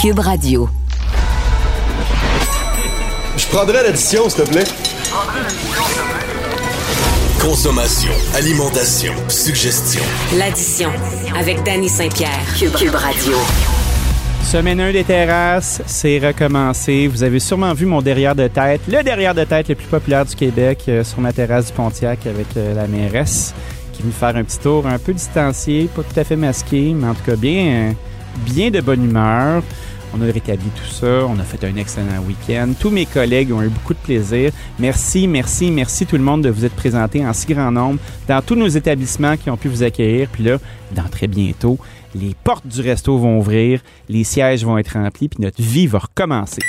Cube Radio. Je prendrais l'addition, s'il te plaît. Consommation, alimentation, suggestion. L'addition avec Danny Saint-Pierre. Cube, Cube Radio. Semaine 1 des terrasses, c'est recommencé. Vous avez sûrement vu mon derrière de tête, le derrière de tête le plus populaire du Québec euh, sur ma terrasse du Pontiac avec euh, la mairesse qui vient faire un petit tour un peu distancié, pas tout à fait masqué, mais en tout cas bien, euh, bien de bonne humeur. On a rétabli tout ça. On a fait un excellent week-end. Tous mes collègues ont eu beaucoup de plaisir. Merci, merci, merci tout le monde de vous être présenté en si grand nombre dans tous nos établissements qui ont pu vous accueillir. Puis là, dans très bientôt, les portes du resto vont ouvrir, les sièges vont être remplis, puis notre vie va recommencer.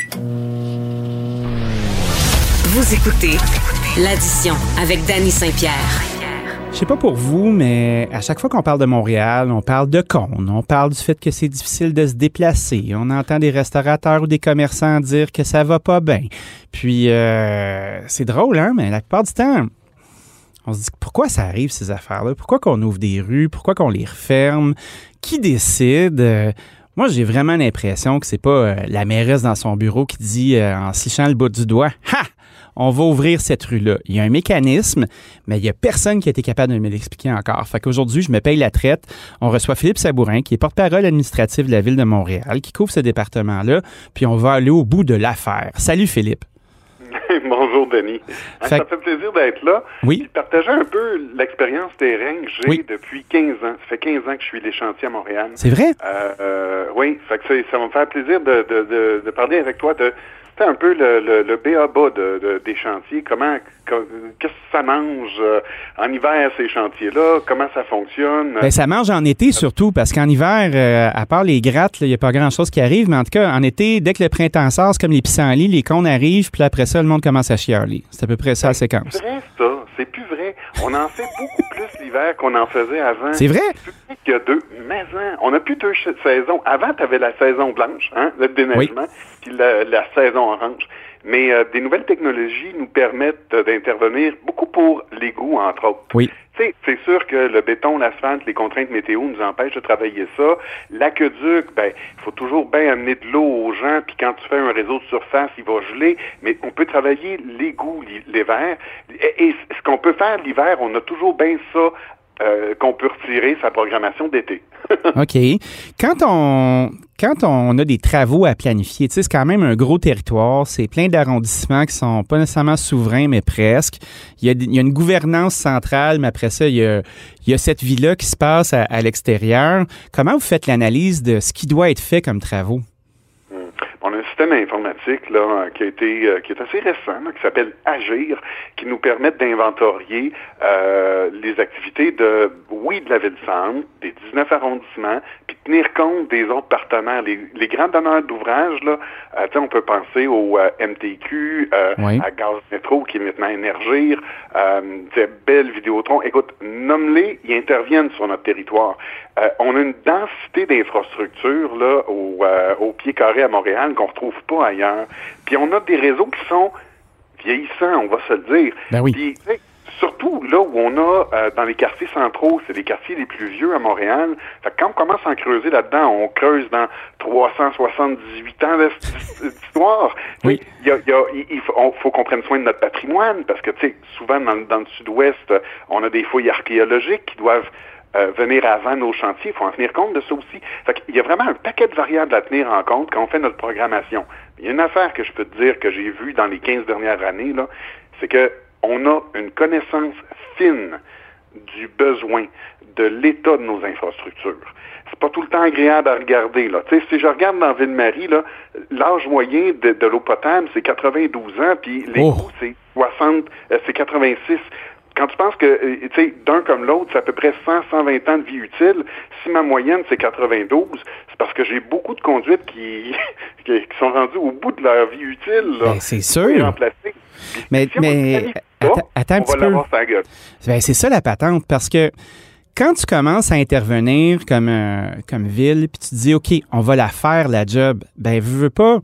Vous écoutez l'addition avec Danny Saint-Pierre. Je sais pas pour vous, mais à chaque fois qu'on parle de Montréal, on parle de cône, on parle du fait que c'est difficile de se déplacer, on entend des restaurateurs ou des commerçants dire que ça va pas bien. Puis euh, c'est drôle, hein, mais la plupart du temps, on se dit pourquoi ça arrive ces affaires-là, pourquoi qu'on ouvre des rues, pourquoi qu'on les referme, qui décide? Euh, moi, j'ai vraiment l'impression que c'est pas euh, la mairesse dans son bureau qui dit en se lichant le bout du doigt, ha, on va ouvrir cette rue-là. Il y a un mécanisme, mais il n'y a personne qui a été capable de me l'expliquer encore. Fait qu'aujourd'hui, je me paye la traite. On reçoit Philippe Sabourin, qui est porte-parole administratif de la ville de Montréal, qui couvre ce département-là, puis on va aller au bout de l'affaire. Salut Philippe. Bonjour Denis. Ah, ça fait plaisir d'être là. Oui. partager un peu l'expérience terrain que j'ai depuis 15 ans. Ça fait 15 ans que je suis les chantiers à Montréal. C'est vrai? Euh, oui, fait que ça, va me faire plaisir de, de, de parler avec toi de c'est un peu le, le, le BABA de, des chantiers. Comment, qu'est-ce que ça mange euh, en hiver, ces chantiers-là? Comment ça fonctionne? Ben, ça mange en été surtout, parce qu'en hiver, euh, à part les grattes, il n'y a pas grand-chose qui arrive. Mais en tout cas, en été, dès que le printemps sort, c'est comme les pissenlits, les cônes arrivent, puis après ça, le monde commence à chialer. C'est à peu près ça la séquence. C'est ça. C'est plus vrai. On en fait beaucoup plus l'hiver qu'on en faisait avant. C'est vrai? Y a deux. Mais hein, on n'a plus deux saisons. Avant, tu avais la saison blanche, hein, le déneigement, puis la, saison orange. Mais euh, des nouvelles technologies nous permettent d'intervenir beaucoup pour l'égout, entre autres. Oui. C'est sûr que le béton, l'asphalte, les contraintes météo nous empêchent de travailler ça. L'aqueduc, ben, il faut toujours bien amener de l'eau aux gens, puis quand tu fais un réseau de surface, il va geler, mais on peut travailler l'égout l'hiver. Et, ce qu'on peut faire l'hiver, on a toujours bien ça euh, qu'on peut retirer sa programmation d'été. OK. Quand on, quand on a des travaux à planifier, c'est quand même un gros territoire, c'est plein d'arrondissements qui sont pas nécessairement souverains, mais presque. Il y a, une gouvernance centrale, mais après ça, il y a, cette vie-là qui se passe à l'extérieur. Comment vous faites l'analyse de ce qui doit être fait comme travaux? Un système informatique là, qui a été euh, qui est assez récent, qui s'appelle Agir, qui nous permet d'inventorier euh, les activités de oui de la ville-centre, des 19 arrondissements, puis tenir compte des autres partenaires. Les, les grands donneurs d'ouvrages, là, euh, on peut penser au MTQ, à Gaz Métro, qui est maintenant Énergir, euh, Belle Vidéotron. Écoute, nomme-les, ils interviennent sur notre territoire. On a une densité d'infrastructures là au, au pied carré à Montréal qu'on retrouve pas ailleurs. Puis on a des réseaux qui sont vieillissants, on va se le dire. Ben oui. Puis, surtout là où on a euh, dans les quartiers centraux, c'est les quartiers les plus vieux à Montréal. Fait quand on commence à en creuser là-dedans, on creuse dans 378 ans d'histoire. Oui. Il, faut, qu'on prenne soin de notre patrimoine parce que tu sais, souvent dans, dans le sud-ouest, on a des fouilles archéologiques qui doivent euh, venir avant nos chantiers. Il faut en tenir compte de ça aussi. Fait Il y a vraiment un paquet de variables à tenir en compte quand on fait notre programmation. Il y a une affaire que je peux te dire que j'ai vue dans les 15 dernières années, là, c'est que on a une connaissance fine du besoin, de l'état de nos infrastructures. C'est pas tout le temps agréable à regarder. Là. si je regarde dans Ville-Marie, l'âge moyen de, l'eau potable, c'est 92 ans, puis les oh. c'est 60, euh, c'est 86 quand tu penses que, euh, tu sais, d'un comme l'autre, c'est à peu près 100, 120 ans de vie utile, si ma moyenne, c'est 92, c'est parce que j'ai beaucoup de conduites qui, qui sont rendues au bout de leur vie utile. Ben, c'est sûr. Mais, mais attends, un petit peu. Ben, c'est ça la patente, parce que quand tu commences à intervenir comme, euh, comme ville, puis tu te dis, OK, on va la faire, la job, ben, veux, veux pas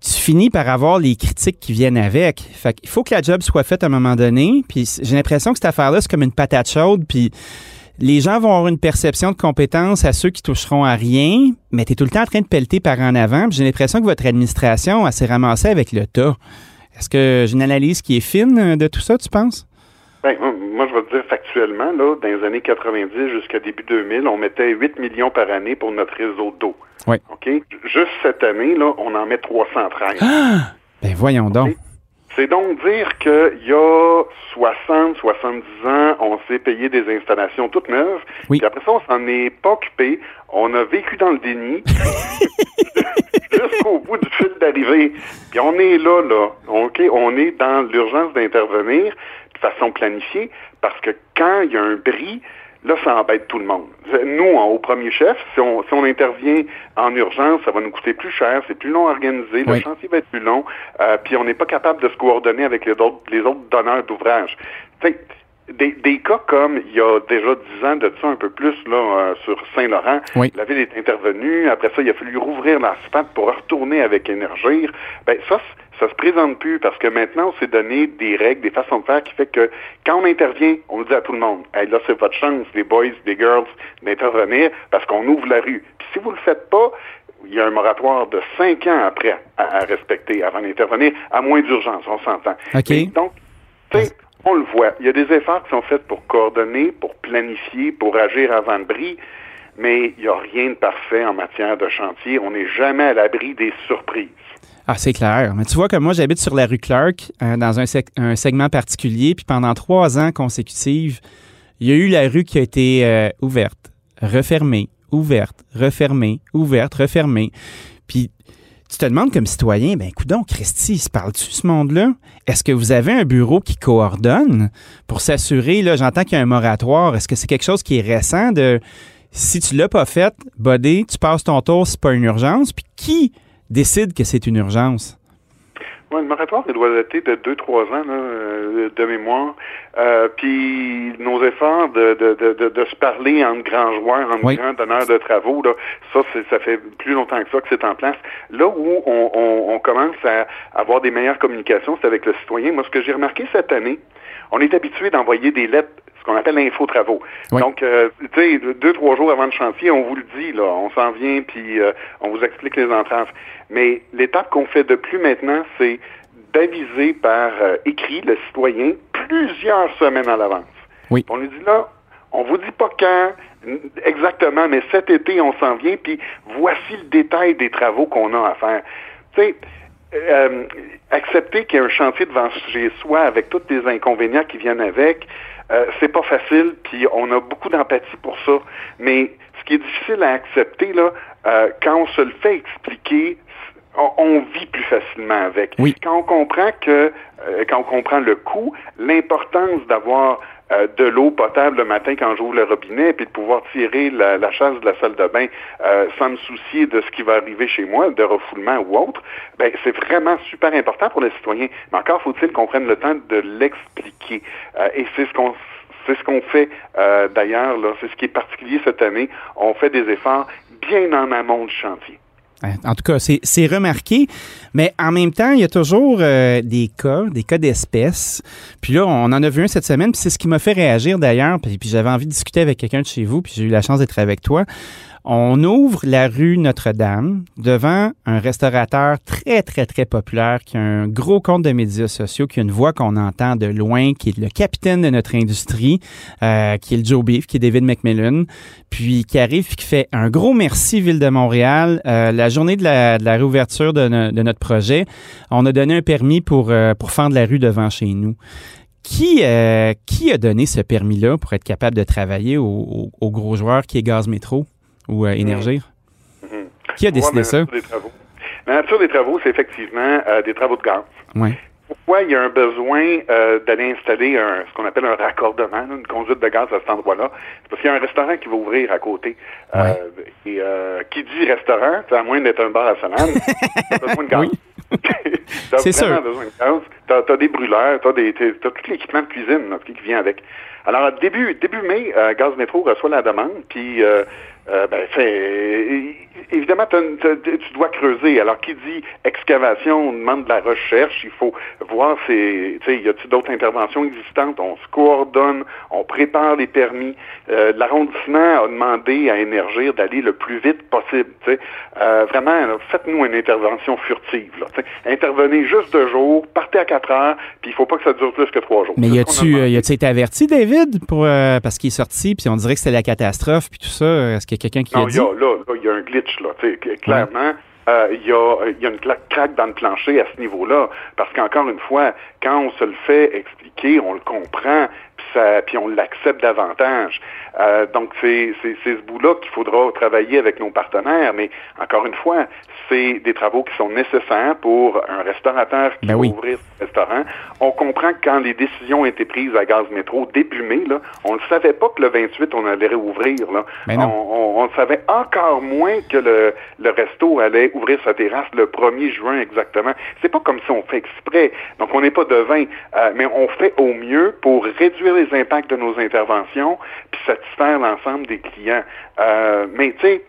tu finis par avoir les critiques qui viennent avec. Fait qu'il faut que la job soit faite à un moment donné. Puis j'ai l'impression que cette affaire-là, c'est comme une patate chaude. Puis les gens vont avoir une perception de compétence à ceux qui toucheront à rien, mais tu es tout le temps en train de pelleter par en avant. J'ai l'impression que votre administration s'est ramassée avec le tas. Est-ce que j'ai une analyse qui est fine de tout ça, tu penses? Ben, moi, je vais te dire factuellement, là, dans les années 90 jusqu'à début 2000, on mettait 8 millions par année pour notre réseau d'eau. Oui. OK? Juste cette année, là, on en met 313. Ah! Ben voyons donc. C'est donc dire qu'il y a 60, 70 ans, on s'est payé des installations toutes neuves. Oui. Puis après ça, on s'en est pas occupé. On a vécu dans le déni jusqu'au bout du fil d'arrivée. Puis on est là, là. OK? On est dans l'urgence d'intervenir façon planifiée parce que quand il y a un bris, Là, ça embête tout le monde. Nous, au premier chef, si on, si on intervient en urgence, ça va nous coûter plus cher, c'est plus long à organiser, le chantier va être plus long, euh, puis on n'est pas capable de se coordonner avec les autres, les autres donneurs d'ouvrage. Des, des cas comme il y a déjà dix ans de ça, un peu plus, là, euh, sur Saint-Laurent, Oui. la ville est intervenue, après ça, il a fallu rouvrir l'asphalte pour retourner avec Énergir. Ben, ça, ça se présente plus parce que maintenant, on s'est donné des règles, des façons de faire qui fait que quand on intervient, on le dit à tout le monde, hey, là, c'est votre chance, les boys, les girls, d'intervenir parce qu'on ouvre la rue. Puis si vous le faites pas, il y a un moratoire de cinq ans après à, à respecter avant d'intervenir, à moins d'urgence, on s'entend. OK. Mais donc, tu sais, on le voit. Il y a des efforts qui sont faits pour coordonner, pour planifier, pour agir avant le bris, mais il n'y a rien de parfait en matière de chantier. On n'est jamais à l'abri des surprises. Ah, c'est clair. Mais tu vois que moi, j'habite sur la rue Clark, euh, dans un, un segment particulier, puis pendant trois ans consécutifs, il y a eu la rue qui a été euh, ouverte, refermée, ouverte, refermée, ouverte, refermée. Puis tu te demandes comme citoyen, ben donc Christy, se parle-tu ce monde-là? Est-ce que vous avez un bureau qui coordonne pour s'assurer, là, j'entends qu'il y a un moratoire, est-ce que c'est quelque chose qui est récent de si tu l'as pas fait, bodé, tu passes ton tour, c'est pas une urgence, puis qui décide que c'est une urgence? Ouais, le moratoire, il doit dater de 2-3 ans là, euh, de mémoire. Euh, puis nos efforts de, de, de, de, de se parler entre grands joueurs, entre Oui. grands donneurs de travaux, là, ça, c'est, ça fait plus longtemps que ça que c'est en place. Là où on, on, on commence à avoir des meilleures communications, c'est avec le citoyen. Moi, ce que j'ai remarqué cette année, on est habitué d'envoyer des lettres, ce qu'on appelle l'info-travaux. Oui. Donc, euh, tu sais, deux, trois jours avant le chantier, on vous le dit, là, on s'en vient, puis euh, on vous explique les entraves. Mais l'étape qu'on fait de plus maintenant, c'est d'aviser par euh, écrit le citoyen plusieurs semaines à l'avance. Oui. On lui dit là, on vous dit pas quand exactement, mais cet été, on s'en vient, puis voici le détail des travaux qu'on a à faire. Tu sais, euh, accepter qu'il y a un chantier devant chez soi avec tous les inconvénients qui viennent avec, euh, c'est pas facile, puis on a beaucoup d'empathie pour ça. Mais ce qui est difficile à accepter, là, euh, quand on se le fait expliquer, on, on vit plus facilement avec. Oui. Quand on comprend que, euh, quand on comprend le coût, l'importance d'avoir euh, de l'eau potable le matin quand j'ouvre le robinet, puis de pouvoir tirer la, la chasse de la salle de bain euh, sans me soucier de ce qui va arriver chez moi, de refoulement ou autre, ben c'est vraiment super important pour les citoyens. Mais encore faut-il qu'on prenne le temps de l'expliquer. Euh, et c'est ce qu'on c'est ce qu'on fait euh, d'ailleurs, c'est ce qui est particulier cette année. On fait des efforts bien en amont du chantier. Hein, En tout cas, c'est remarqué, mais en même temps, il y a toujours euh, des cas, des cas d'espèces. Puis là, on en a vu un cette semaine, puis c'est ce qui m'a fait réagir d'ailleurs, puis j'avais envie de discuter avec quelqu'un de chez vous, puis j'ai eu la chance d'être avec toi. On ouvre la rue Notre-Dame devant un restaurateur très, très, très populaire qui a un gros compte de médias sociaux, qui a une voix qu'on entend de loin, qui est le capitaine de notre industrie, euh, qui est le Joe Beef, qui est David McMillan, puis qui arrive puis qui fait un gros merci Ville de Montréal. Euh, la journée de la, réouverture de, no- de notre projet, on a donné un permis pour, euh, pour fendre la rue devant chez nous. Qui, euh, qui a donné ce permis-là pour être capable de travailler au, au- gros joueur qui est Gaz Métro? Ou euh, Énergir? Mhm. Qui a décidé ça? La nature des travaux, La nature des travaux, c'est effectivement euh, des travaux de gaz. Pourquoi il y a un besoin euh, d'aller installer un, ce qu'on appelle un raccordement, une conduite de gaz à cet endroit-là? C'est parce qu'il y a un restaurant qui va ouvrir à côté. Euh, et qui dit restaurant, c'est à moins d'être un bar à salade, t'as besoin de gaz. Oui. t'as C'est vraiment sûr. besoin de gaz. T'as, t'as des brûleurs, t'as, des, t'as, tout l'équipement de cuisine là, qui vient avec. Alors, début, début mai, Gaz Métro reçoit la demande, puis euh, ben, fait, évidemment, tu dois creuser. Alors, qui dit excavation, on demande de la recherche. Il faut voir, c'est, y a-t-il d'autres interventions existantes? On se coordonne, on prépare les permis. Euh, l'arrondissement a demandé à Énergir d'aller le plus vite possible. Euh, vraiment, faites-nous une intervention furtive. Là, Intervenez juste deux jours, partez à quatre heures, puis il faut pas que ça dure plus que trois jours. Mais y a-tu euh, été averti, David, pour parce qu'il est sorti, puis on dirait que c'était la catastrophe, puis tout ça? Est-ce qu'il y a quelqu'un qui a dit? Non, là, il y a un glitch, Clairement, euh, il y, a, y, a, une craque dans le plancher à ce niveau-là. Parce qu'encore une fois, quand on se le fait expliquer, on le comprend, puis on l'accepte davantage. Euh, donc, c'est ce bout-là qu'il faudra travailler avec nos partenaires. Mais encore une fois, c'est des travaux qui sont nécessaires pour un restaurateur qui ben veut ouvrir son restaurant. On comprend que quand les décisions ont été prises à Gaz Métro début mai, là, on ne savait pas que le 28, on allait réouvrir. Là. Ben on, on, savait encore moins que le, le resto allait ouvrir sa terrasse le 1er juin exactement. C'est pas comme si on fait exprès. Donc, on n'est pas devin, euh, mais on fait au mieux pour réduire les impacts de nos interventions puis satisfaire l'ensemble des clients. Euh, mais, tu sais,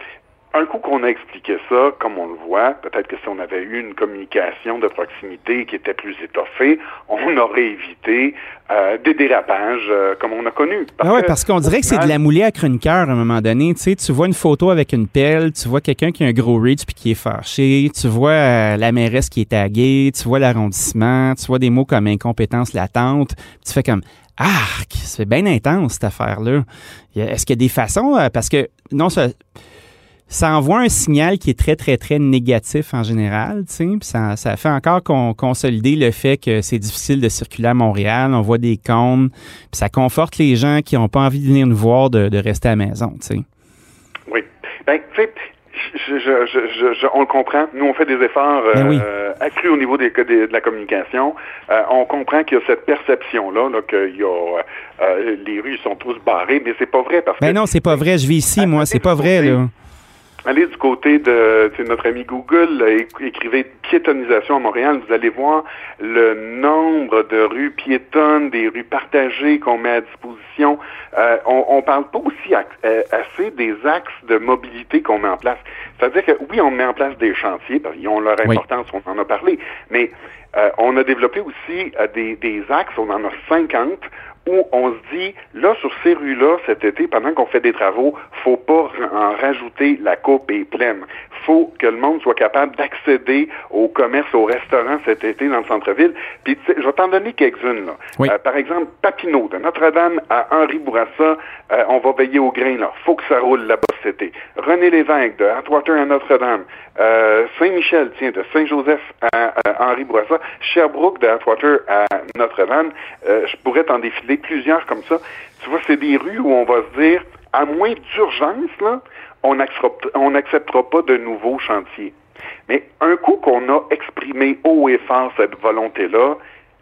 un coup qu'on a expliqué ça, comme on le voit, peut-être que si on avait eu une communication de proximité qui était plus étoffée, on aurait évité euh, des dérapages euh, comme on a connu. Parce oui, parce qu'on dirait que c'est de la moulée à chroniqueur à un moment donné. Tu sais, tu vois une photo avec une pelle, tu vois quelqu'un qui a un gros reach puis qui est fâché, tu vois euh, la mairesse qui est taguée, tu vois l'arrondissement, tu vois des mots comme incompétence latente, tu fais comme ah, c'est bien intense cette affaire-là. Est-ce qu'il y a des façons, parce que non, ça ça envoie un signal qui est très, très, très négatif en général. Puis ça, ça fait encore consolider le fait que c'est difficile de circuler à Montréal. On voit des cônes. Puis ça conforte les gens qui n'ont pas envie de venir nous voir de, rester à la maison. sais. Oui. Ben, tu sais, je, je, je, on le comprend. Nous, on fait des efforts ben euh, accrus au niveau des, de la communication. Euh, on comprend qu'il y a cette perception-là, là, que y a, euh, les rues sont tous barrées, mais c'est pas vrai parce ben que. non, c'est pas vrai. Je vis ici, moi. C'est pas vrai, là. Allez du côté de notre ami Google, écrivez piétonisation à Montréal, vous allez voir le nombre de rues piétonnes, des rues partagées qu'on met à disposition. Euh, on, ne parle pas aussi euh, assez des axes de mobilité qu'on met en place. C'est-à-dire que oui, on met en place des chantiers, parce qu'ils ont leur importance, on en a parlé, mais euh, on a développé aussi des, des axes, on en a 50 où on se dit, là, sur ces rues-là, cet été, pendant qu'on fait des travaux, faut pas en rajouter, la coupe est pleine. faut que le monde soit capable d'accéder au commerce, au restaurant cet été dans le centre-ville. Puis, je vais t'en donner quelques-unes, là. Euh, par exemple, Papineau, de Notre-Dame à Henri Bourassa, euh, on va veiller au grain, là. Faut que ça roule là-bas cet été. René Lévesque, de Atwater à Notre-Dame. Euh, Saint-Michel, tiens, de Saint-Joseph à, Henri Bourassa. Sherbrooke, de Atwater à Notre-Dame. je pourrais t'en défiler plusieurs comme ça. Tu vois, c'est des rues où on va se dire, à moins d'urgence, là, on n'acceptera pas de nouveaux chantiers. Mais un coup qu'on a exprimé haut et fort cette volonté-là,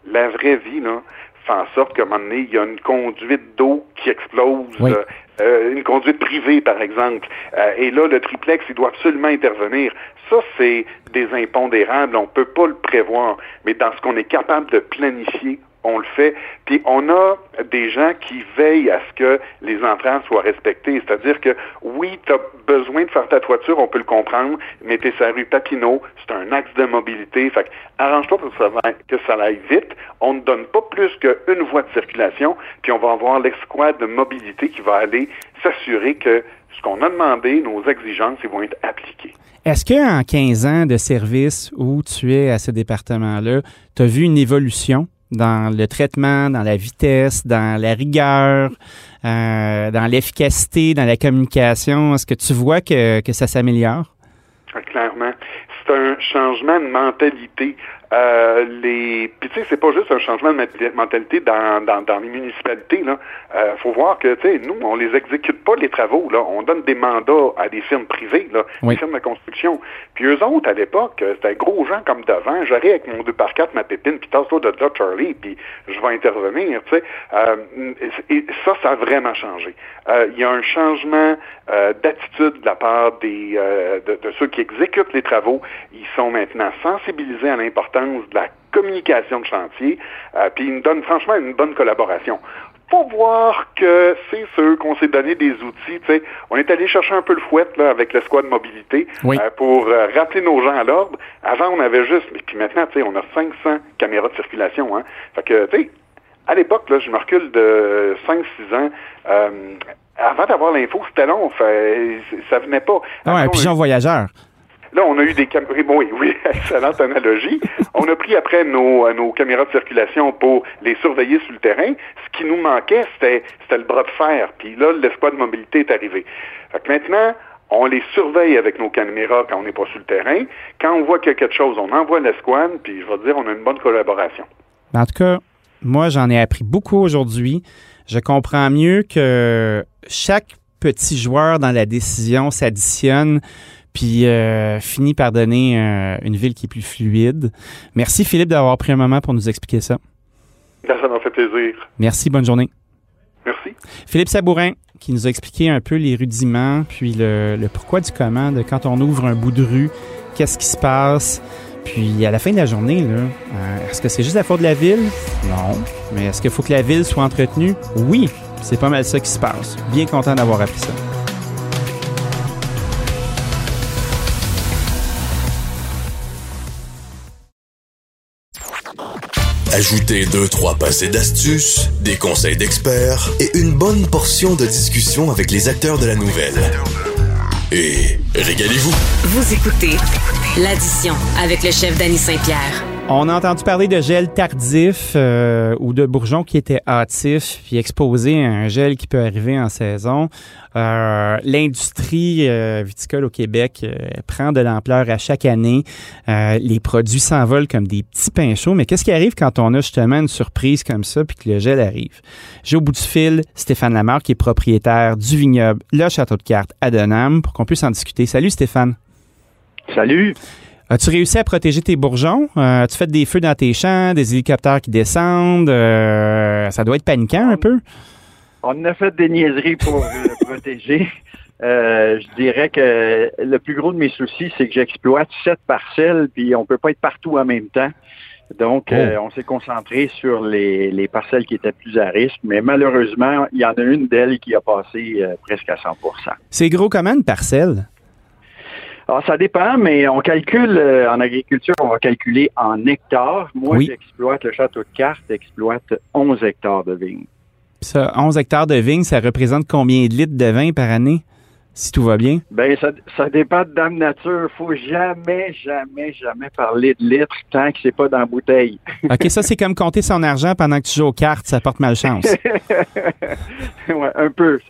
la vraie vie, là, fait en sorte qu'à un moment donné, il y a une conduite d'eau qui explose, euh, euh, une conduite privée, par exemple. Euh, et là, le triplex, il doit absolument intervenir. Ça, c'est des impondérables, on ne peut pas le prévoir. Mais dans ce qu'on est capable de planifier, on le fait. Puis on a des gens qui veillent à ce que les entrants soient respectés. C'est-à-dire que oui, tu as besoin de faire ta toiture, on peut le comprendre, mais t'es sur la rue Papineau, c'est un axe de mobilité. Fait arrange-toi pour que ça aille vite. On ne donne pas plus qu'une voie de circulation, puis on va avoir l'escouade de mobilité qui va aller s'assurer que ce qu'on a demandé, nos exigences, ils vont être appliquées. Est-ce qu'en 15 ans de service où tu es à ce département-là, tu as vu une évolution? Dans le traitement, dans la vitesse, dans la rigueur, euh, dans l'efficacité, dans la communication? Est-ce que tu vois que, que ça s'améliore? Clairement. C'est un changement de mentalité. Euh, les puis tu sais c'est pas juste un changement de mentalité dans, dans, dans les municipalités là. Euh, faut voir que tu sais nous on les exécute pas les travaux là. On donne des mandats à des firmes privées là des firmes de construction. Puis eux autres à l'époque euh, c'était gros gens comme devant. J'arrive avec mon 2 par 4 ma pépine puis tasse-toi de là Charlie puis je vais intervenir tu sais. Euh, et ça ça a vraiment changé. Euh, il y a un changement d'attitude de la part des de, de ceux qui exécutent les travaux. Ils sont maintenant sensibilisés à l'importance de la communication de chantier, euh, puis il me donne franchement une bonne collaboration. faut voir que c'est sûr qu'on s'est donné des outils. sais, On est allé chercher un peu le fouet là, avec le squad mobilité euh, pour euh, rappeler nos gens à l'ordre. Avant, on avait juste, et puis maintenant, on a 500 caméras de circulation. Hein. Fait que, tu sais, à l'époque, là, je me recule de 5-6 ans. Euh, avant d'avoir l'info, c'était long. Fait, ça venait pas. Ah ouais, un pigeon voyageur. Là, on a eu des caméras. Oui, oui, excellente analogie. on a pris après nos, euh, nos caméras de circulation pour les surveiller sur le terrain. Ce qui nous manquait, c'était, le bras de fer. Puis là, l'espoir de mobilité est arrivé. Fait maintenant, on les surveille avec nos caméras quand on n'est pas sur le terrain. Quand on voit qu'il y a quelque chose, on envoie l'escouade, puis je vais dire, on a une bonne collaboration. En tout cas, moi, j'en ai appris beaucoup aujourd'hui. Je comprends mieux que chaque petit joueur dans la décision s'additionne puis euh, finit par donner euh, une ville qui est plus fluide. Merci Philippe d'avoir pris un moment pour nous expliquer ça. Ça m'a fait plaisir. Merci, bonne journée. Merci. Philippe Sabourin qui nous a expliqué un peu les rudiments, puis le, le pourquoi du comment de quand on ouvre un bout de rue, qu'est-ce qui se passe. Puis à la fin de la journée, là, euh, est-ce que c'est juste la faute de la ville? Non. Mais est-ce qu'il faut que la ville soit entretenue? Oui. C'est pas mal ça qui se passe. Bien content d'avoir appris ça. Ajoutez deux, trois passés d'astuces, des conseils d'experts et une bonne portion de discussion avec les acteurs de la nouvelle. Et régalez-vous. Vous écoutez l'addition avec le chef Danny Saint-Pierre. On a entendu parler de gel tardif euh, ou de bourgeons qui étaient hâtifs, puis exposés à un gel qui peut arriver en saison. Euh, L'industrie euh, viticole au Québec prend de l'ampleur à chaque année. Les produits s'envolent comme des petits pains chauds. Mais qu'est-ce qui arrive quand on a justement une surprise comme ça puis que le gel arrive? J'ai au bout du fil Stéphane Lamarck qui est propriétaire du vignoble Le Château de Cartes à Denham pour qu'on puisse en discuter. Salut Stéphane. Salut. As-tu réussi à protéger tes bourgeons? Euh, As-tu fait des feux dans tes champs, des hélicoptères qui descendent? Euh, ça doit être paniquant un peu. On a fait des niaiseries pour le protéger. Euh, je dirais que le plus gros de mes soucis, c'est que j'exploite sept parcelles, puis on peut pas être partout en même temps. Donc, Oh. euh, on s'est concentré sur les, les parcelles qui étaient plus à risque, mais malheureusement, il y en a une d'elles qui a passé euh, presque à 100% C'est gros comment une parcelle? Alors, ça dépend, mais on calcule, euh, en agriculture, on va calculer en hectares. Moi, Oui. j'exploite, le château de carte exploite 11 hectares de vignes. Ça, 11 hectares de vignes, ça représente combien de litres de vin par année? Si tout va bien? Ben, ça, ça dépend de Dame Nature. Faut jamais, jamais, jamais parler de litres tant que c'est pas dans la bouteille. OK, ça, c'est comme compter son argent pendant que tu joues aux cartes, ça porte malchance. ouais, un peu.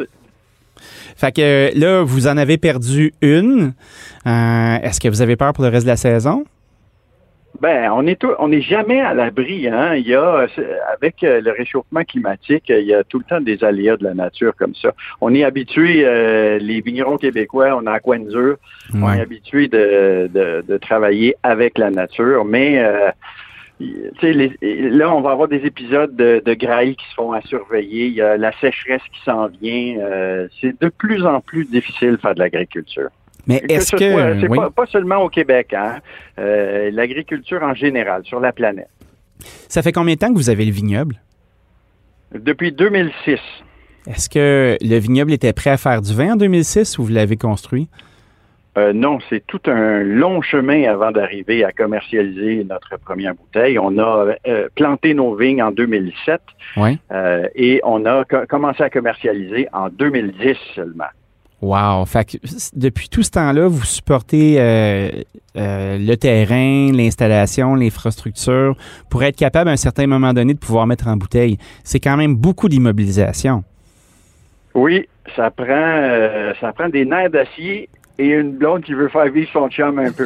Fait que euh, là, vous en avez perdu une. Euh, Est-ce que vous avez peur pour le reste de la saison? Ben, on est tout- on n'est jamais à l'abri. Hein. Il y a, c'est- avec euh, le réchauffement climatique, euh, il y a tout le temps des aléas de la nature comme ça. On est habitué, euh, les vignerons québécois, on a à coin de dur, on est habitué de, de, de travailler avec la nature, mais euh, les- là, on va avoir des épisodes de, de graille qui se font à surveiller. Il y a la sécheresse qui s'en vient. euh, c'est de plus en plus difficile de faire de l'agriculture. Mais est-ce ce que. c'est oui. pas, pas seulement au Québec, hein? Euh, l'agriculture en général, sur la planète. Ça fait combien de temps que vous avez le vignoble? Depuis 2006. Est-ce que le vignoble était prêt à faire du vin en 2006 ou vous l'avez construit? Euh, non, c'est tout un long chemin avant d'arriver à commercialiser notre première bouteille. On a euh, planté nos vignes en 2007 Oui. euh, et on a co- commencé à commercialiser en 2010 seulement. Wow. Fait que s- depuis tout ce temps-là, vous supportez le terrain, l'installation, l'infrastructure pour être capable à un certain moment donné de pouvoir mettre en bouteille. C'est quand même beaucoup d'immobilisation. Oui, ça prend, euh, ça prend des nerfs d'acier et une blonde qui veut faire vivre son chum un peu.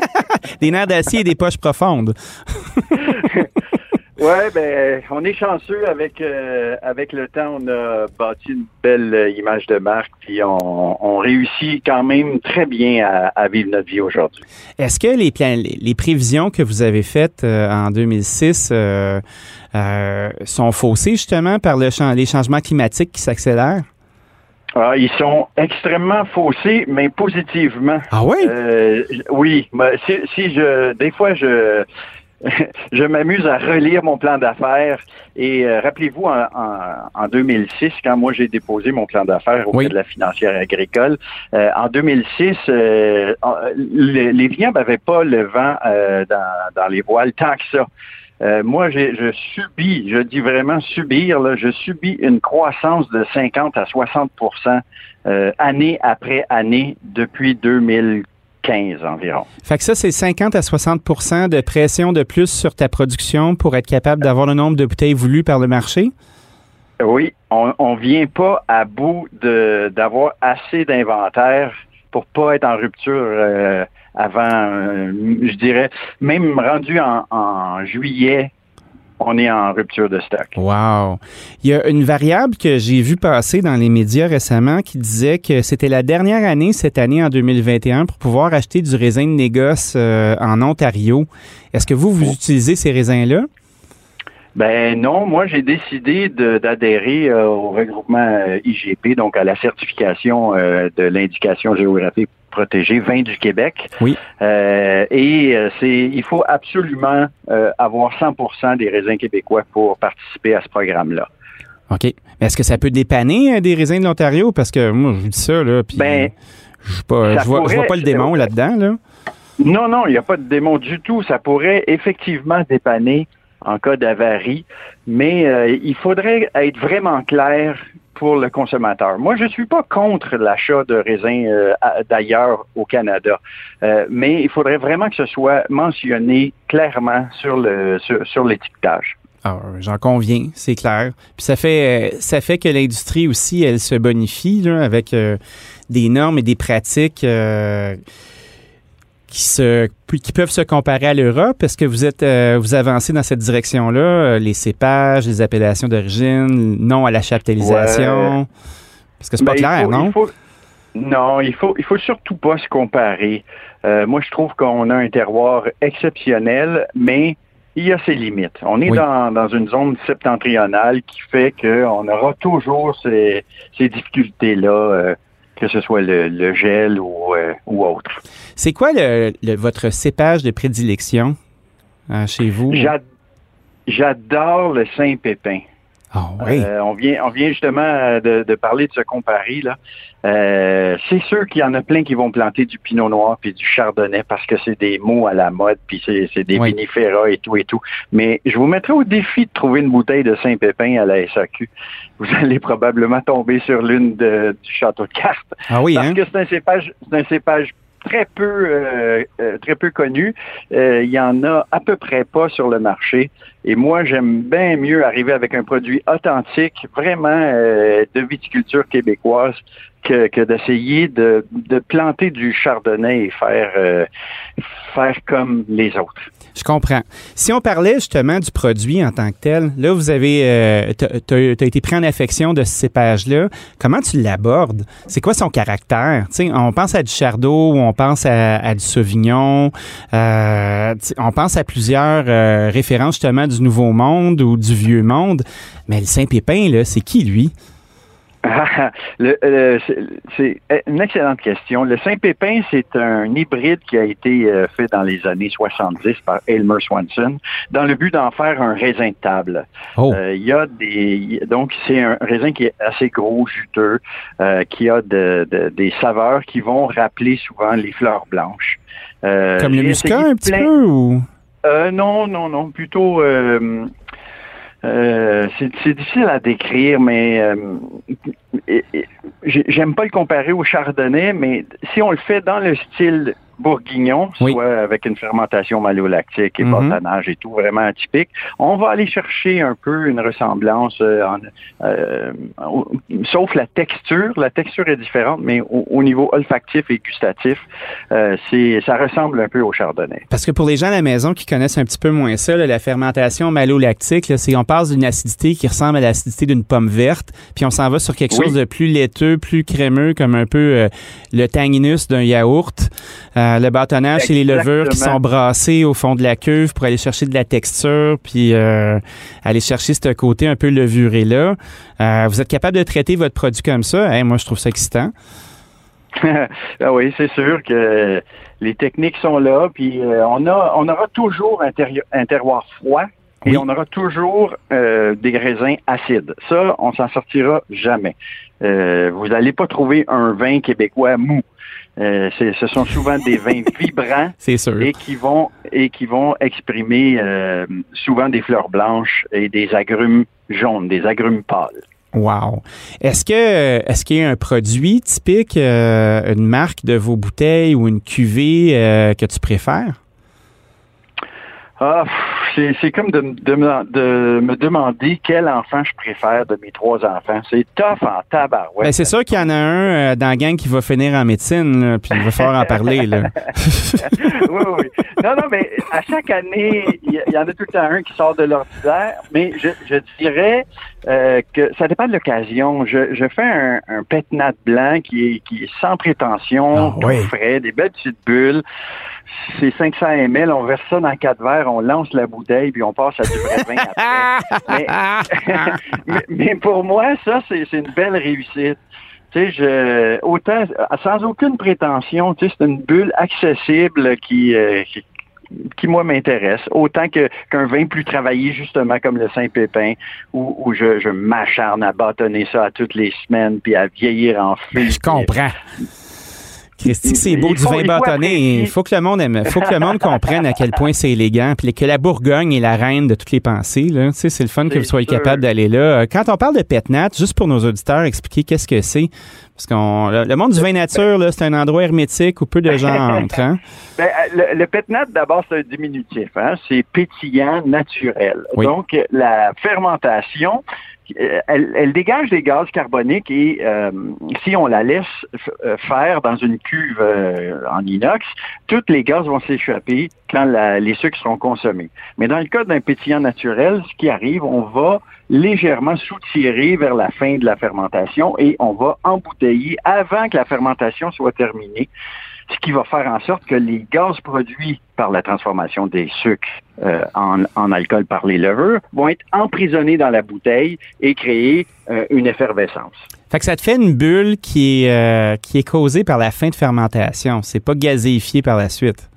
Des nerfs d'acier et des poches profondes. Ouais, ben, on est chanceux avec euh, avec le temps, on a bâti une belle euh, image de marque, puis on, on réussit quand même très bien à, à vivre notre vie aujourd'hui. Est-ce que les, plans- les, prévisions que vous avez faites euh, en 2006 euh, euh, sont faussées justement par le les changements climatiques qui s'accélèrent? Ah, ils sont extrêmement faussés, mais positivement. Ah oui? Euh, oui, ben, si, si je, des fois je je m'amuse à relire mon plan d'affaires. Et euh, rappelez-vous, en, 2006, quand moi j'ai déposé mon plan d'affaires auprès de la financière agricole, euh, en 2006, euh, les, les vignobles n'avaient pas le vent dans, dans, les voiles tant que ça. Moi, je subis, je dis vraiment subir, là, je subis une croissance de 50 à 60% année après année depuis 2015. 15 environ. Fait que ça, c'est 50 à 60% de pression de plus sur ta production pour être capable d'avoir le nombre de bouteilles voulues par le marché? Oui, on ne vient pas à bout d'avoir assez d'inventaire pour pas être en rupture euh, avant, euh, je dirais, même rendu en juillet, on est en rupture de stock. Wow. Il y a une variable que j'ai vue passer dans les médias récemment qui disait que c'était la dernière année, cette année en 2021, pour pouvoir acheter du raisin de négoce euh, en Ontario. Est-ce que vous, vous utilisez ces raisins-là? Ben non, moi j'ai décidé d'adhérer euh, au regroupement euh, IGP, donc à la certification de l'indication géographique protégé, vin du Québec. Oui. Euh, et euh, c'est, il faut absolument euh, avoir 100% des raisins québécois pour participer à ce programme-là. OK. Mais est-ce que ça peut dépanner des raisins de l'Ontario? Parce que moi, je dis ça, là, puis ben, je ne vois, pas le démon là-dedans, là. Non, non, il n'y a pas de démon du tout. Ça pourrait effectivement dépanner en cas d'avarie, mais il faudrait être vraiment clair pour le consommateur. Moi, je ne suis pas contre l'achat de raisins euh, d'ailleurs au Canada, euh, mais il faudrait vraiment que ce soit mentionné clairement sur le sur, l'étiquetage. Ah, j'en conviens, c'est clair. Puis ça fait ça fait que l'industrie aussi, elle se bonifie là, avec euh, des normes et des pratiques qui, se, qui peuvent se comparer à l'Europe? Est-ce que vous êtes euh, vous avancez dans cette direction-là? Euh, les cépages, les appellations d'origine, non à la chaptalisation? Parce que c'est pas ben, clair, non? non, il faut, il faut surtout pas se comparer. Euh, moi, je trouve qu'on a un terroir exceptionnel, mais il y a ses limites. On est dans, dans, une zone septentrionale qui fait qu'on aura toujours ces, ces difficultés-là que ce soit le, gel ou, euh, ou autre. C'est quoi le, votre cépage de prédilection hein, chez vous? J'adore le Saint-Pépin. Ah oui. Euh, on vient, on vient justement de, de parler de ce comparer là. Euh, c'est sûr qu'il y en a plein qui vont planter du Pinot Noir puis du Chardonnay parce que c'est des mots à la mode puis c'est, des oui. et tout et tout. Mais je vous mettrai au défi de trouver une bouteille de Saint-Pépin à la SAQ. Vous allez probablement tomber sur l'une de, du château de cartes. Ah oui, parce hein? que c'est un cépage, c'est un cépage très peu euh, euh, très peu connu. Euh, il y en a à peu près pas sur le marché. Et moi, j'aime bien mieux arriver avec un produit authentique, vraiment de viticulture québécoise, que, d'essayer de, planter du chardonnay et faire faire comme les autres. Je comprends. Si on parlait justement du produit en tant que tel, là, vous avez, euh, tu as, été pris en affection de ce cépage-là. Comment tu l'abordes? C'est quoi son caractère? sais, on pense à du Chardot, on pense à, du Sauvignon, euh, on pense à plusieurs euh, références justement du Nouveau Monde ou du Vieux Monde. Mais le Saint-Pépin, là, c'est qui, lui? c'est une excellente question. Le Saint-Pépin, c'est un hybride qui a été euh, fait dans les années 70 par Elmer Swanson dans le but d'en faire un raisin de table. Oh. Euh, il y a des donc c'est un raisin qui est assez gros, juteux, euh, qui a des saveurs qui vont rappeler souvent les fleurs blanches. Comme le muscat un petit peu ou? Non, non, non, plutôt euh, c'est difficile à décrire, mais euh, j'aime pas le comparer au chardonnay, mais si on le fait dans le style bourguignon, soit avec une fermentation malolactique et mm et tout, vraiment atypique, on va aller chercher un peu une ressemblance, euh, euh, sauf la texture. La texture est différente, mais au, niveau olfactif et gustatif, euh, c'est ça ressemble un peu au chardonnay. Parce que pour les gens à la maison qui connaissent un petit peu moins ça, la fermentation malolactique, c'est on passe d'une acidité qui ressemble à l'acidité d'une pomme verte, puis on s'en va sur quelque chose de plus laiteux, plus crémeux, comme un peu le tanginus d'un yaourt. Euh, le bâtonnage, c'est les levures qui sont brassées au fond de la cuve pour aller chercher de la texture, puis euh, aller chercher ce côté un peu levuré là. Euh, vous êtes capable de traiter votre produit comme ça? moi, je trouve ça excitant. ah oui, c'est sûr que les techniques sont là, puis euh, on a, on aura toujours un, terroir froid et on aura toujours euh, des raisins acides. Ça, on s'en sortira jamais. Euh, vous n'allez pas trouver un vin québécois mou. Ce sont souvent des vins vibrants et qui vont et qui vont exprimer souvent des fleurs blanches et des agrumes jaunes, des agrumes pâles. Wow. Est-ce que est-ce qu'il y a un produit typique, euh, une marque de vos bouteilles ou une cuvée euh, que tu préfères? Ah, c'est comme de, de, me demander quel enfant je préfère de mes trois enfants. C'est tough en tabarouette. Ben, c'est sûr qu'il y en a un euh, dans la gang qui va finir en médecine, puis il va falloir en parler. Là. oui, oui. Non, non, mais à chaque année, il y, en a tout le temps un qui sort de l'ordinaire, mais je, je dirais euh, que ça dépend de l'occasion. Je, je fais un, un pétnat blanc qui est, qui est sans prétention, ah, frais, des belles petites bulles c'est 500 ml, on verse ça dans quatre verres, on lance la bouteille, puis on passe à du vrai vin après. mais, pour moi, ça, c'est une belle réussite. Tu sais, je, autant, sans aucune prétention, tu sais, c'est une bulle accessible qui, euh, qui, moi, m'intéresse. Autant que qu'un vin plus travaillé, justement, comme le Saint-Pépin, où, où je, je m'acharne à bâtonner ça à toutes les semaines, puis à vieillir en feu. Je comprends. Christy, c'est beau du vin bâtonné. Il faut que le monde aime, faut que le monde comprenne à quel point c'est élégant, puis que la Bourgogne est la reine de toutes les pensées. Là. Tu sais, c'est le fun que vous soyez capable d'aller là. Quand on parle de Petnat, juste pour nos auditeurs, expliquer qu'est-ce que c'est. Parce qu'on le monde du vin nature, là, c'est un endroit hermétique où peu de gens entrent. Hein? Ben, le, le Petnat, d'abord, c'est un diminutif. Hein? C'est pétillant naturel. Donc, la fermentation, euh, elle, dégage des gaz carboniques et euh, si on la laisse euh, faire dans une cuve en inox, tous les gaz vont s'échapper quand les sucres seront consommés. Mais dans le cas d'un pétillant naturel, ce qui arrive, on va légèrement soutirer vers la fin de la fermentation et on va embouteiller avant que la fermentation soit terminée ce qui va faire en sorte que les gaz produits par la transformation des sucres euh, en, alcool par les levures vont être emprisonnés dans la bouteille et créer euh, une effervescence. Fait que ça te fait une bulle qui est, euh, qui est causée par la fin de fermentation. C'est pas gazéifié par la suite.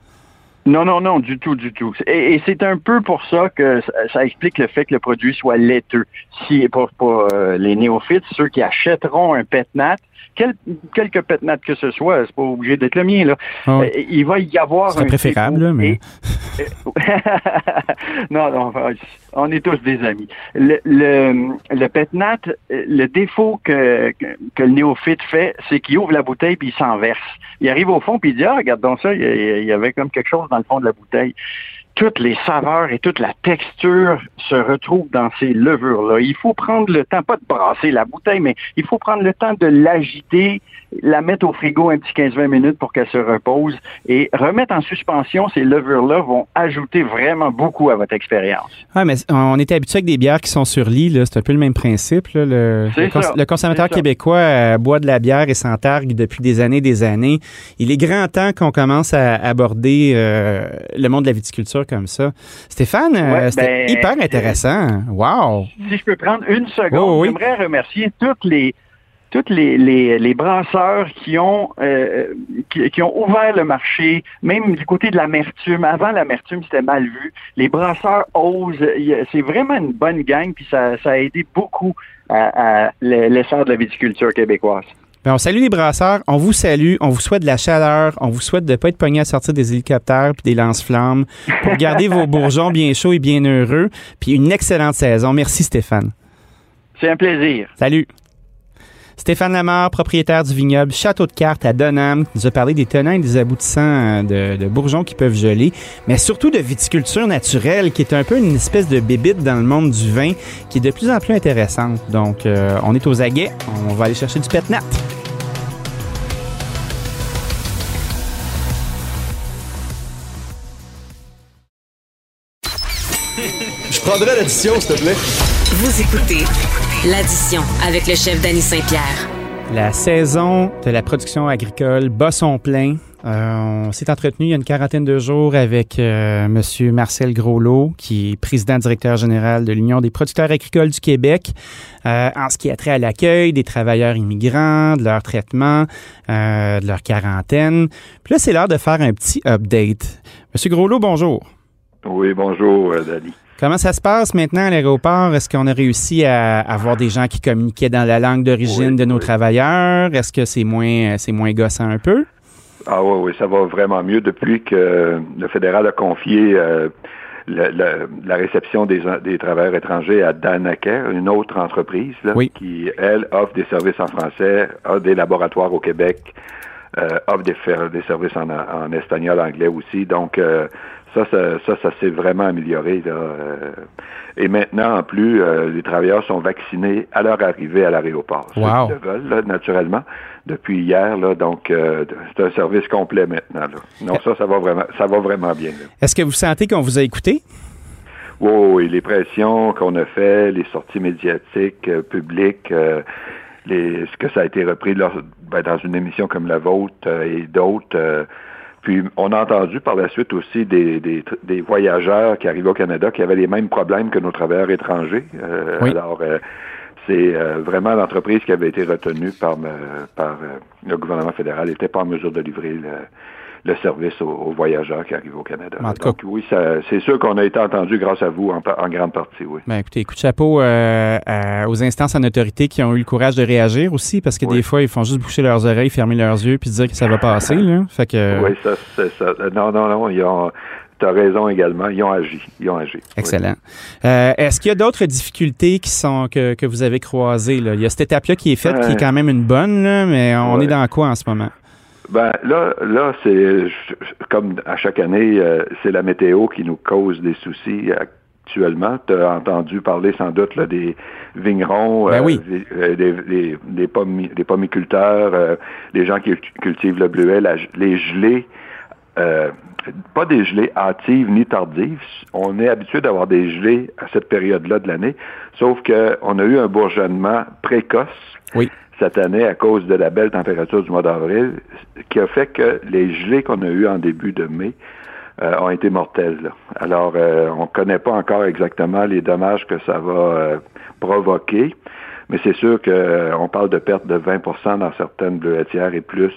Non, non, non, du tout, du tout. Et, c'est un peu pour ça que ça, explique le fait que le produit soit laiteux. Si pour, pour les néophytes, ceux qui achèteront un pétnat, quel, quelque pétnat que ce soit, c'est pas obligé d'être le mien, là. Ah euh, il va y avoir un. préférable, mais. non, non, on est tous des amis. Le, le, le défaut que, que, le néophyte fait, c'est qu'il ouvre la bouteille puis il s'en verse. Il arrive au fond puis il dit, ah, regarde donc ça, il y avait comme quelque chose dans le fond de la bouteille toutes les saveurs et toute la texture se retrouvent dans ces levures-là. Il faut prendre le temps, pas de brasser la bouteille, mais il faut prendre le temps de l'agiter, la mettre au frigo un petit 15-20 minutes pour qu'elle se repose et remettre en suspension ces levures-là vont ajouter vraiment beaucoup à votre expérience. Ah, mais on est habitué avec des bières qui sont sur lit, c'est un peu le même principe. Le, le, consommateur québécois euh, boit de la bière et s'entargue depuis des années des années. Il est grand temps qu'on commence à aborder euh, le monde de la viticulture comme ça. Stéphane, euh, c'était ben, hyper intéressant. Wow! Si je peux prendre une seconde, j'aimerais remercier toutes les toutes les, les, brasseurs qui ont euh, qui, ont ouvert le marché, même du côté de l'amertume. Avant, l'amertume, c'était mal vu. Les brasseurs osent. C'est vraiment une bonne gang, puis ça, ça a aidé beaucoup à, à l'essor de la viticulture québécoise. Ben, on salue les brasseurs, on vous salue, on vous souhaite de la chaleur, on vous souhaite de ne pas être pogné à sortir des hélicoptères puis des lance-flammes pour garder vos bourgeons bien chauds et bien heureux. Puis une excellente saison. Merci Stéphane. C'est un plaisir. Salut. Stéphane Lamar, propriétaire du vignoble Château de Cartes à Donham, qui nous a parlé des tenants et des aboutissants euh, de, bourgeons qui peuvent geler, mais surtout de viticulture naturelle, qui est un peu une espèce de bébite dans le monde du vin, qui est de plus en plus intéressante. Donc, euh, on est aux aguets, on va aller chercher du pétnat. L'addition, s'il te plaît. Vous écoutez L'addition avec le chef Danny Saint-Pierre. La saison de la production agricole bat son plein Euh, on s'est entretenu il y a une quarantaine de jours avec euh, M. Marcel Groslot, qui est président-directeur général de l'Union des producteurs agricoles du Québec, euh, en ce qui a trait à l'accueil des travailleurs immigrants, de leur traitement, de leur quarantaine. Puis là, c'est l'heure de faire un petit update. M. Groslot, bonjour. Oui, bonjour, Dali. Comment ça se passe maintenant à l'aéroport? Est-ce qu'on a réussi à avoir des gens qui communiquaient dans la langue d'origine de nos travailleurs? Est-ce que c'est moins, c'est moins gossant un peu? Ah oui, oui, ça va vraiment mieux depuis que le fédéral a confié euh, la, réception des, des, travailleurs étrangers à Danaker, une autre entreprise qui, elle, offre des services en français, a des laboratoires au Québec, euh, offre des, des services en, en, espagnol, anglais aussi. Donc, euh, ça, ça, ça, s'est vraiment amélioré. Là. Euh, et maintenant, en plus, euh, les travailleurs sont vaccinés à leur arrivée à l'aéroport. Wow. veulent, naturellement, depuis hier. Là, donc, euh, c'est un service complet maintenant. Là. Non, ça, ça va vraiment, ça va vraiment bien. Est-ce que vous sentez qu'on vous a écouté? Oui, oui, les pressions qu'on a fait, les sorties médiatiques, publiques, les, ce que ça a été repris ben, dans une émission comme la vôtre et d'autres puis on a entendu par la suite aussi des, des, voyageurs qui arrivaient au Canada qui avaient les mêmes problèmes que nos travailleurs étrangers. Euh, alors, euh, c'est euh, vraiment l'entreprise qui avait été retenue par, par le gouvernement fédéral n'était pas en mesure de livrer le, le service aux, voyageurs qui arrivent au Canada. Donc oui, c'est sûr qu'on a été entendu grâce à vous en, grande partie, oui. Ben, écoutez, coup de chapeau euh, aux instances en autorité qui ont eu le courage de réagir aussi, parce que des fois, ils font juste boucher leurs oreilles, fermer leurs yeux, puis dire que ça va passer. Là. Fait que... Oui, ça, c'est ça. Non, non, non, ils ont... Tu as raison également. Ils ont agi. Ils ont agi. Excellent. Euh, est-ce qu'il y a d'autres difficultés qui sont que, que vous avez croisées? Là? Il y a cette étape-là qui est faite, qui est quand même une bonne, là, mais on est dans quoi en ce moment? Ben là, là, c'est comme à chaque année, euh, c'est la météo qui nous cause des soucis actuellement. Tu as entendu parler sans doute là, des vignerons, ben oui. Euh, des, des, des, pommiculteurs, euh, les gens qui cultivent le bleuet, les gelées. pas des gelées hâtives ni tardives. On est habitué d'avoir des gelées à cette période-là de l'année, sauf qu'on a eu un bourgeonnement précoce. Oui cette année à cause de la belle température du mois d'avril, qui a fait que les gelées qu'on a eues en début de mai euh, ont été mortelles. Alors, euh, on ne connaît pas encore exactement les dommages que ça va euh, provoquer, mais c'est sûr qu'on parle de perte de 20% dans certaines bleuetières et plus.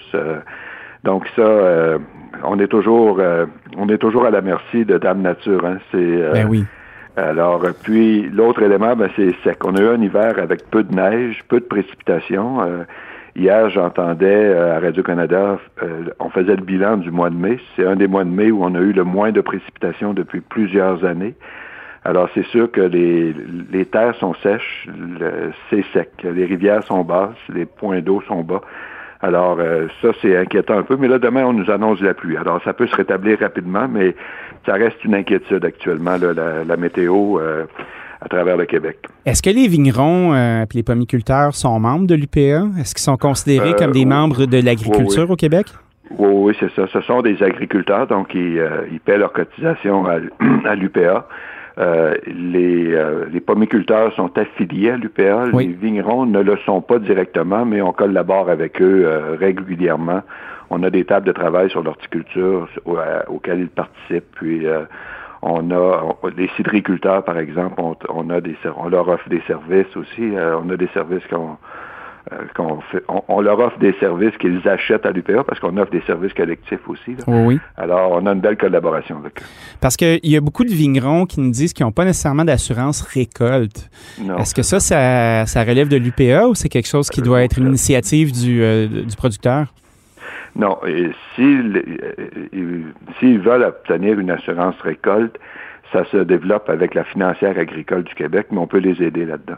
donc ça, on est toujours, on est toujours à la merci de Dame Nature. Hein. C'est ben oui. Alors, puis l'autre élément, ben, c'est sec. On a eu un hiver avec peu de neige, peu de précipitations. Euh, hier, j'entendais euh, à Radio-Canada, euh, on faisait le bilan du mois de mai. C'est un des mois de mai où on a eu le moins de précipitations depuis plusieurs années. Alors, c'est sûr que les, les terres sont sèches, c'est sec. Les rivières sont basses, les points d'eau sont bas. Alors, ça, c'est inquiétant un peu. Mais là, demain, on nous annonce la pluie. Alors, ça peut se rétablir rapidement, mais ça reste une inquiétude actuellement, la, météo euh, à travers le Québec. Est-ce que les vignerons et euh, les pomiculteurs sont membres de l'UPA? Est-ce qu'ils sont considérés euh, comme des membres de l'agriculture au Québec? Oui, oui, c'est ça. Ce sont des agriculteurs, donc ils, paient leur cotisation à, l'UPA. Les, les pomiculteurs sont affiliés à l'UPA. Les vignerons ne le sont pas directement, mais on collabore avec eux régulièrement on a des tables de travail sur l'horticulture auxquelles ils participent. Puis euh, on a les cidriculteurs, par exemple, on, a des on leur offre des services aussi. Euh, on a des services qu'on euh, qu'on fait, on, leur offre des services qu'ils achètent à l'UPA parce qu'on offre des services collectifs aussi. Oui. Alors, on a une belle collaboration avec eux. Parce qu'il y a beaucoup de vignerons qui nous disent qu'ils n'ont pas nécessairement d'assurance récolte. Est-ce que ça, ça, relève de l'UPA ou c'est quelque chose qui doit être une initiative du, du producteur? Non, s'ils veulent obtenir une assurance récolte, ça se développe avec la financière agricole du Québec, mais on peut les aider là-dedans.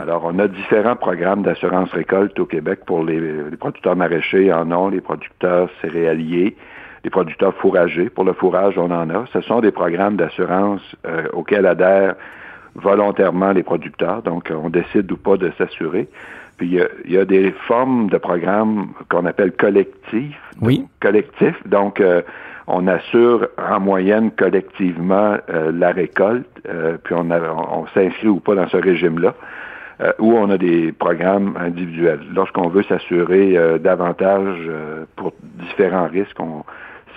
Alors, on a différents programmes d'assurance récolte au Québec pour les, producteurs maraîchers en ont, les producteurs céréaliers, les producteurs fourragers. Pour le fourrage, on en a. Ce sont des programmes d'assurance euh, auxquels adhèrent volontairement les producteurs. Donc, on décide ou pas de s'assurer. Puis il y, a, des formes de programmes qu'on appelle collectifs. Oui. Collectifs. Donc, euh, on assure en moyenne collectivement euh, la récolte, euh, puis on, on, s'inscrit ou pas dans ce régime-là. euh, ou on a des programmes individuels. Lorsqu'on veut s'assurer euh, davantage pour différents risques, on,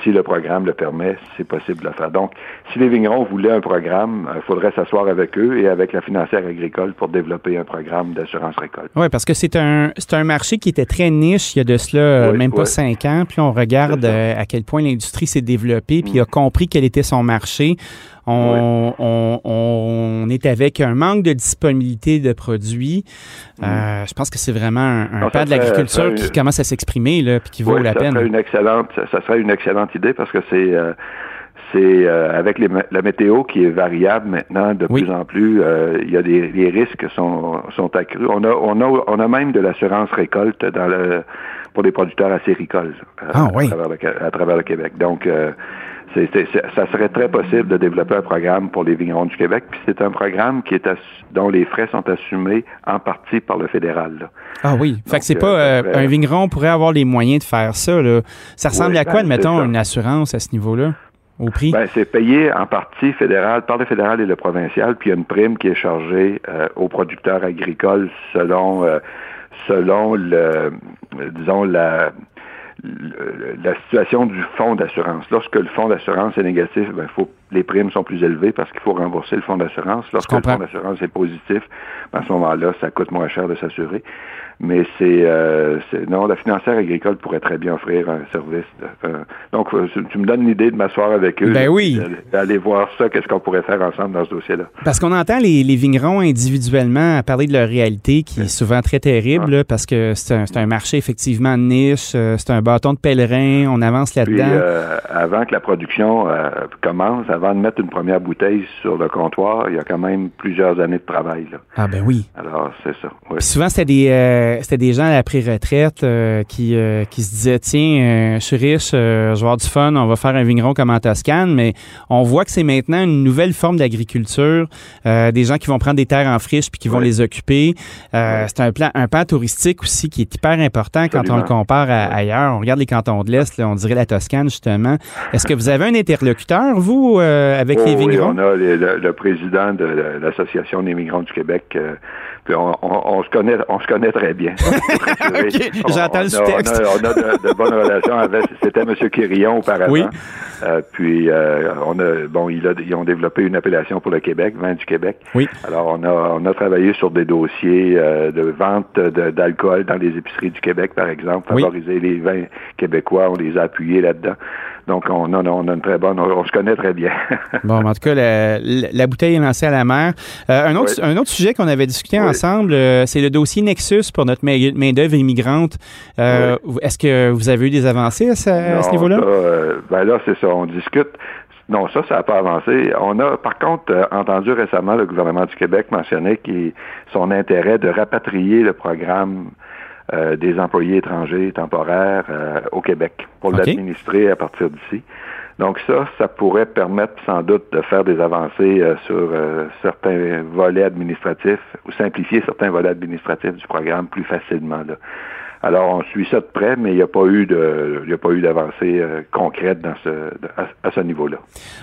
si le programme le permet, c'est possible de le faire. Donc, si les vignerons voulaient un programme, il faudrait s'asseoir avec eux et avec la financière agricole pour développer un programme d'assurance récolte. Oui, parce que c'est un, c'est un marché qui était très niche il y a de cela même pas cinq ans. Puis on regarde à quel point l'industrie s'est développée, puis a mm. compris quel était son marché. On, est avec un manque de disponibilité de produits. Mm. Euh, je pense que c'est vraiment un, pas de l'agriculture qui commence à s'exprimer là, puis qui vaut la peine. une excellente, ça serait une excellente idée parce que c'est euh, c'est euh, avec la météo qui est variable maintenant de plus en plus, il y a des les risques sont, sont accrus. On a on a on a même de l'assurance récolte dans le pour les producteurs acéricoles ah, à, travers le, à, travers le, Québec. Donc ça serait très possible de développer un programme pour les vignerons du Québec, puis c'est un programme qui est dont les frais sont assumés en partie par le fédéral. Ah oui, fait que c'est pas euh, euh, un vigneron pourrait avoir les moyens de faire ça. Là. Ça ressemble à quoi, ben, admettons, une assurance à ce niveau-là? Au prix? Ben, c'est payé en partie fédéral, par le fédéral et le provincial, puis il y a une prime qui est chargée euh, aux producteurs agricoles selon selon le disons la la situation du fonds d'assurance. Lorsque le fonds d'assurance est négatif, ben, faut, les primes sont plus élevées parce qu'il faut rembourser le fonds d'assurance. Lorsque le fonds d'assurance est positif, ben, à ce moment-là, ça coûte moins cher de s'assurer. Mais euh, c'est, non, la financière agricole pourrait très bien offrir un service. donc, euh, tu me donnes l'idée de m'asseoir avec eux, ben oui. d'aller voir ça, qu'est-ce qu'on pourrait faire ensemble dans ce dossier-là. Parce qu'on entend les, les, vignerons individuellement parler de leur réalité qui est souvent très terrible, parce que c'est un, un, marché effectivement niche, euh, c'est un bâton de pèlerin, on avance là-dedans. avant que la production commence, avant de mettre une première bouteille sur le comptoir, il y a quand même plusieurs années de travail. Là. Ah ben oui. Alors, c'est ça. souvent, c'était des euh, c'était des gens à la pré-retraite euh, qui, euh, qui se disaient tiens, je suis riche, je vais avoir du fun, on va faire un vigneron comme en Toscane, mais on voit que c'est maintenant une nouvelle forme d'agriculture, des gens qui vont prendre des terres en friche puis qui vont les occuper. C'est un plan, un pan touristique aussi qui est hyper important quand on le compare à, ailleurs. On regarde les cantons de l'Est, on dirait la Toscane justement. Est-ce que vous avez un interlocuteur, vous, avec les vignerons? Oui, on a le, président de l'Association des migrants du Québec on, se connaît, on se connaît très bien. J'entends le texte. On a, de, bonnes relations avec. C'était M. Quirillon auparavant. Oui. Euh, puis euh, on a bon, il a, ils ont développé une appellation pour le Québec, vin du Québec. Oui. Alors on a on a travaillé sur des dossiers euh, de vente d'alcool dans les épiceries du Québec, par exemple, favoriser les vins québécois. On les a appuyés là-dedans. Donc, on a, on a une très bonne, on, se connaît très bien. bon, en tout cas, la, bouteille est lancée à la mer. un, autre, un autre sujet qu'on avait discuté ensemble, c'est le dossier Nexus pour notre main-d'œuvre immigrante. Est-ce que vous avez eu des avancées à ce, niveau-là? ben là, c'est ça on discute. Non, ça, ça n'a pas avancé. On a, par contre, euh, entendu récemment le gouvernement du Québec mentionner qui, son intérêt de rapatrier le programme euh, des employés étrangers temporaires euh, au Québec pour l'administrer à partir d'ici. Donc ça, ça pourrait permettre sans doute de faire des avancées sur certains volets administratifs ou simplifier certains volets administratifs du programme plus facilement. Là. Alors, on suit ça de près, mais il n'y a pas eu de, il a pas eu d'avancée euh, concrète dans ce, à, ce niveau-là.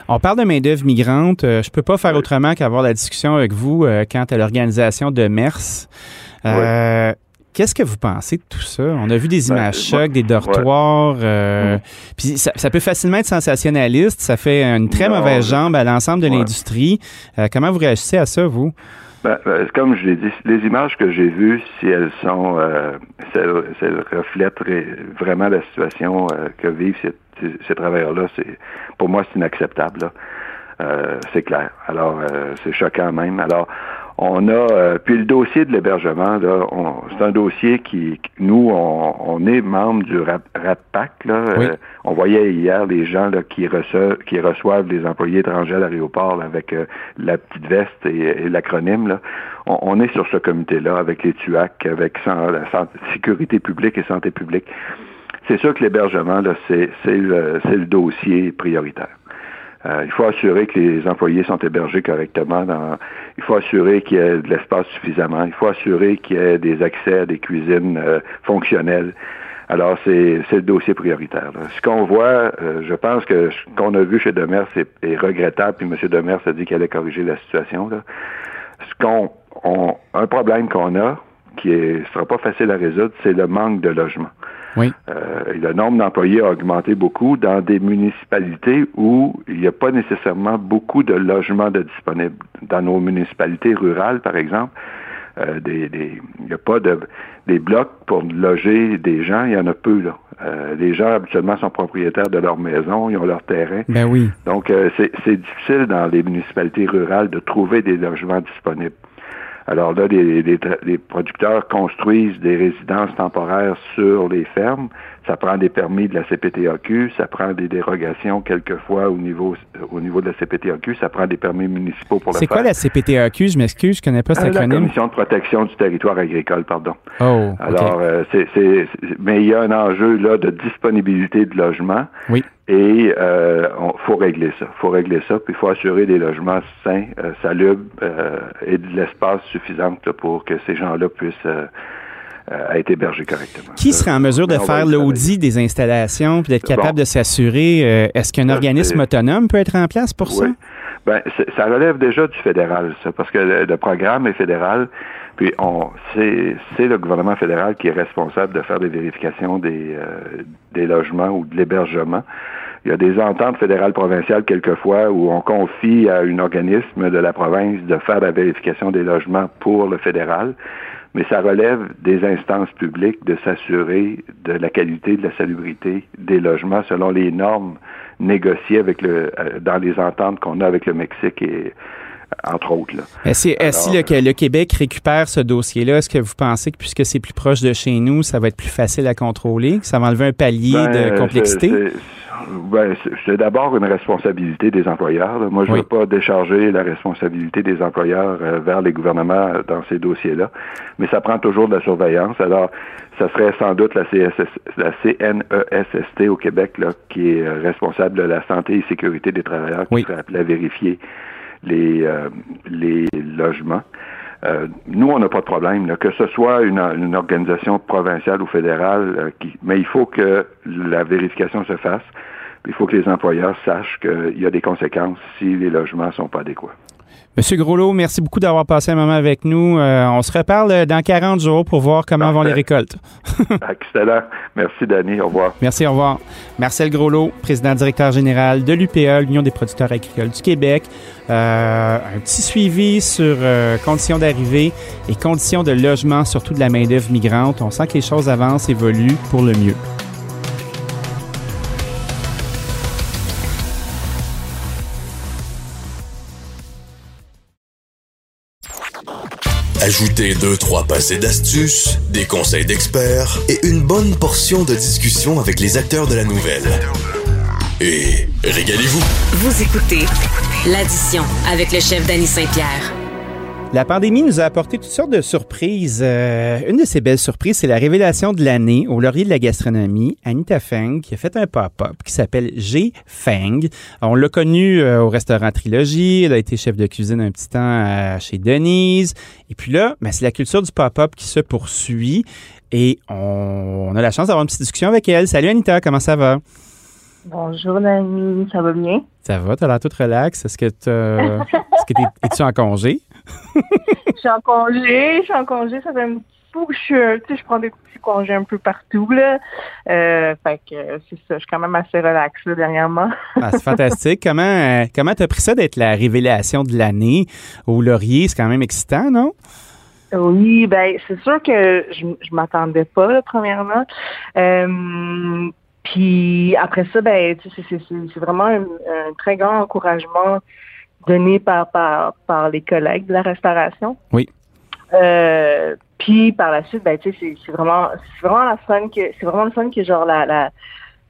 On parle de main-d'œuvre migrante. Euh, je peux pas faire autrement qu'avoir la discussion avec vous euh, quant à l'organisation de MERS. Qu'est-ce que vous pensez de tout ça? On a vu des ben, images chocs, des dortoirs. Mm. Puis ça, peut facilement être sensationnaliste. Ça fait une très mauvaise jambe à l'ensemble de l'industrie. comment vous réagissez à ça, vous? Ben, ben, comme je l'ai dit, les images que j'ai vues, si elles sont, euh, si, elles, reflètent vraiment la situation euh, que vivent ces, ces, travailleurs-là, c'est, pour moi, c'est inacceptable. Euh, c'est clair. Alors, euh, c'est choquant même. Alors, on a euh, puis le dossier de l'hébergement, là, c'est un dossier qui, nous, on, est membre du RAPAC. Là, euh, on voyait hier les gens là, qui reçoivent qui reçoivent les employés étrangers à l'aéroport avec euh, la petite veste et, l'acronyme. Là. On, est sur ce comité-là avec les TUAC, avec la santé, sécurité publique et santé publique. C'est sûr que l'hébergement, là, c'est, c'est, le, c'est le dossier prioritaire. Euh, il faut assurer que les employés sont hébergés correctement. Dans, il faut assurer qu'il y ait de l'espace suffisamment. Il faut assurer qu'il y ait des accès à des cuisines euh, fonctionnelles. Alors, c'est, le dossier prioritaire. Ce qu'on voit, euh, je pense que ce qu'on a vu chez Demers est, est regrettable, puis M. Demers a dit qu'il allait corriger la situation. Là. Ce qu'on on, un problème qu'on a, qui ne sera pas facile à résoudre, c'est le manque de logement. Oui. Euh, le nombre d'employés a augmenté beaucoup dans des municipalités où il n'y a pas nécessairement beaucoup de logements de disponibles. Dans nos municipalités rurales, par exemple, euh, des, des, il n'y a pas de des blocs pour loger des gens, il y en a peu là. Euh, les gens habituellement sont propriétaires de leur maison, ils ont leur terrain. Ben oui. Donc euh, c'est difficile dans les municipalités rurales de trouver des logements disponibles. Alors là, les, les, producteurs construisent des résidences temporaires sur les fermes. Ça prend des permis de la CPTAQ, ça prend des dérogations quelquefois au niveau au niveau de la CPTAQ, ça prend des permis municipaux pour le C'est quoi la CPTAQ? Je m'excuse, je connais pas cet Euh, acronyme. La Commission de protection du territoire agricole, pardon. Oh. Alors, euh, c'est, c'est- mais il y a un enjeu là de disponibilité de logement. Oui. Et euh, on, faut régler ça. faut régler ça, puis il faut assurer des logements sains, euh, salubres euh, et de l'espace suffisant là, pour que ces gens-là puissent euh, euh, être hébergés correctement. Qui serait en mesure de faire l'audit des installations puis d'être Bon. capable de s'assurer? euh, Est-ce qu'un organisme autonome peut être en place pour ça? Ben, ça relève déjà du fédéral, ça, parce que le, le programme est fédéral, puis on c'est c'est le gouvernement fédéral qui est responsable de faire des vérifications des, euh, des logements ou de l'hébergement. Il y a des ententes fédérales provinciales quelquefois où on confie à un organisme de la province de faire la vérification des logements pour le fédéral, mais ça relève des instances publiques de s'assurer de la qualité, de la salubrité des logements selon les normes négociées avec le euh, dans les ententes qu'on a avec le Mexique et entre autres. Là. Est-ce est-ce Alors, le, le Québec récupère ce dossier-là? Est-ce que vous pensez que puisque c'est plus proche de chez nous, ça va être plus facile à contrôler? Que ça va enlever un palier Ben, de complexité? c'est- ben, c'est- d'abord une responsabilité des employeurs. là. Moi, je ne Oui. veux pas décharger la responsabilité des employeurs euh, vers les gouvernements dans ces dossiers-là, mais ça prend toujours de la surveillance. Alors, ça serait sans doute la, CSS, la CNESST au Québec là, qui est euh, responsable de la santé et sécurité des travailleurs, qui Oui. serait appelée à vérifier les, euh, les logements. Euh, nous, on n'a pas de problème, que ce soit une, une organisation provinciale ou fédérale, euh, qui, mais il faut que la vérification se fasse. Il faut que les employeurs sachent qu'il y a des conséquences si les logements sont pas adéquats. Monsieur Groslot, merci beaucoup d'avoir passé un moment avec nous. Euh, on se reparle euh, dans 40 jours pour voir comment vont les récoltes. Excellent. Merci, Danny. Au revoir. Merci, au revoir. Marcel Groslot, président directeur général de l'UPA, l'Union des producteurs agricoles du Québec. Euh, un petit suivi sur euh, conditions d'arrivée et conditions de logement, surtout de la main-d'œuvre migrante. On sent que les choses avancent, évoluent pour le mieux. Ajoutez deux, trois passés d'astuces, des conseils d'experts et une bonne portion de discussion avec les acteurs de la nouvelle. Et régalez-vous. Vous écoutez l'addition avec le chef Danny Saint-Pierre. La pandémie nous a apporté toutes sortes de surprises. Euh, une de ces belles surprises, c'est la révélation de l'année au laurier de la gastronomie, Anita Feng, qui a fait un pop-up qui s'appelle G Feng. On l'a connue euh, au restaurant Trilogie. Elle a été chef de cuisine un petit temps euh, chez Denise. Et puis là, ben, c'est la culture du pop-up qui se poursuit. Et on, on a la chance d'avoir une petite discussion avec elle. Salut Anita, comment ça va? Bonjour Nani, ça va bien? Ça va, t'as l'air toute relax. Est-ce que est-ce que t'es, es-tu en congé? Je suis en congé, je suis en congé, ça fait un petit bout que je suis, tu sais, je prends des petits congés un peu partout, là. Euh, fait que c'est ça, je suis quand même assez relax, là, dernièrement. Ah, c'est fantastique. Comment euh, comment t'as pris ça d'être la révélation de l'année? Au laurier? C'est quand même excitant, non? Oui, ben c'est sûr que je, je m'attendais pas, là, premièrement. Euh, puis après ça, ben c'est- vraiment un, un très grand encouragement donné par, par, par les collègues de la restauration. Oui. Euh, puis par la suite, ben tu sais, c'est vraiment vraiment la fun que c'est vraiment le fun que genre la, la,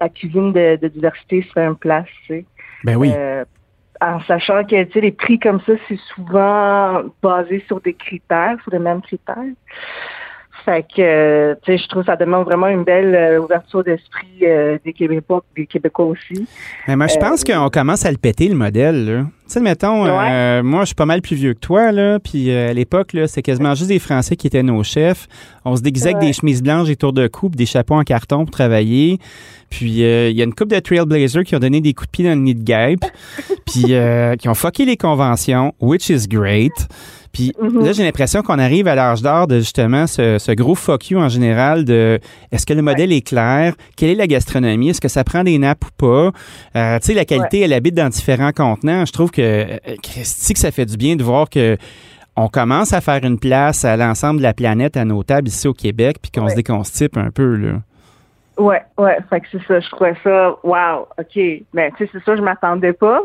la cuisine de, de diversité se fait une place, tu sais. Ben oui. Euh, en sachant que tu sais, les prix comme ça, c'est souvent basé sur des critères, sur les mêmes critères. Fait que, euh, tu sais, je trouve que ça demande vraiment une belle euh, ouverture d'esprit euh, des Québécois, des Québécois aussi. Mais moi, je pense euh, qu'on commence à le péter, le modèle. là. Tu sais, mettons, euh, moi, je suis pas mal plus vieux que toi, là, puis euh, à l'époque, là, c'était quasiment juste des Français qui étaient nos chefs. On se déguisait avec des chemises blanches, des tours de coupe, des chapeaux en carton pour travailler. Puis euh, il y a une couple de Trailblazers qui ont donné des coups de pied dans le nid de guêpe. puis qui ont fucké les conventions, which is great. Puis Mhm. là, j'ai l'impression qu'on arrive à l'âge d'or de justement ce, ce gros fuck you en général de est-ce que le modèle est clair? Quelle est la gastronomie? Est-ce que ça prend des nappes ou pas? Tu sais, la qualité, elle habite dans différents contenants. Je trouve que, euh, Christy, que ça fait du bien de voir que on commence à faire une place à l'ensemble de la planète à nos tables ici au Québec, puis qu'on Ouais. se déconstipe un peu, là. Ouais, ouais, fait que c'est ça, je trouvais ça, wow, ok, mais tu sais, c'est ça, je m'attendais pas,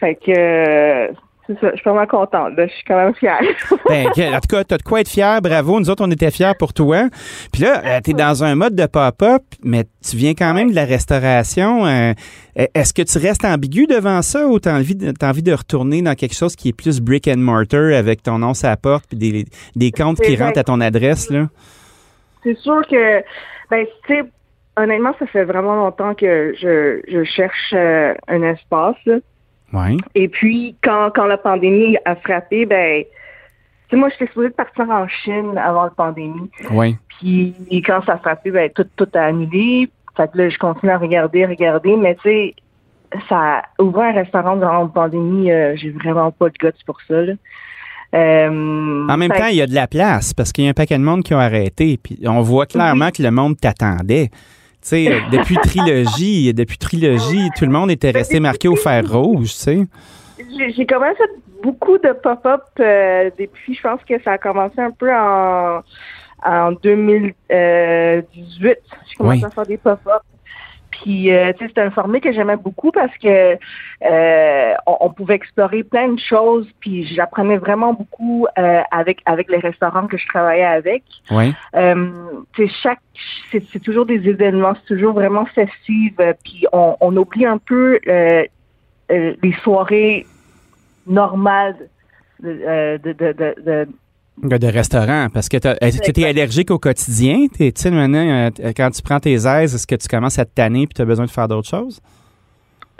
fait que, euh, c'est ça, je suis vraiment contente, je suis quand même fière. Ben, en tout cas, t'as de quoi être fier, bravo. Nous autres, on était fiers pour toi. Puis là, euh, t'es dans un mode de pop-up, mais tu viens quand même de la restauration. Euh, Est-ce que tu restes ambigu devant ça ou t'as envie, de- t'as envie de retourner dans quelque chose qui est plus brick and mortar avec ton nom sur la porte puis des, des comptes qui rentrent à ton adresse, là? c'est sûr que, ben, tu sais, honnêtement, ça fait vraiment longtemps que je, je cherche euh, un espace, là. Et puis, quand, quand la pandémie a frappé, ben, tu sais, moi, j'étais supposée de partir en Chine avant la pandémie. Oui. Puis quand ça a frappé, ben tout, tout a annulé. Fait que là, je continue à regarder, regarder, mais tu sais, ça ouvrir un restaurant durant la pandémie, euh, j'ai vraiment pas de guts pour ça. Là. Euh, En même temps, il y a de la place parce qu'il y a un paquet de monde qui ont arrêté. Puis on voit clairement que le monde t'attendait. Tu sais, euh, depuis trilogie, depuis trilogie, tout le monde était resté marqué au fer rouge, tu sais. J'ai fait beaucoup de pop-up euh, depuis, je pense que ça a commencé un peu en, en 2018. J'ai commencé Oui. à faire des pop-up. Puis, euh, tu sais, c'était un format que j'aimais beaucoup parce que euh, on, on pouvait explorer plein de choses. Puis, j'apprenais vraiment beaucoup euh, avec avec les restaurants que je travaillais avec. Oui. Tu sais, chaque, c'est c'est toujours des événements, c'est toujours vraiment festif. Puis on, on oublie un peu les soirées normales de, de, de, de, de- restaurant, parce que tu es allergique au quotidien? T'es- Tu sais, maintenant, euh, quand tu prends tes aises, est-ce que tu commences à te tanner et tu as besoin de faire d'autres choses?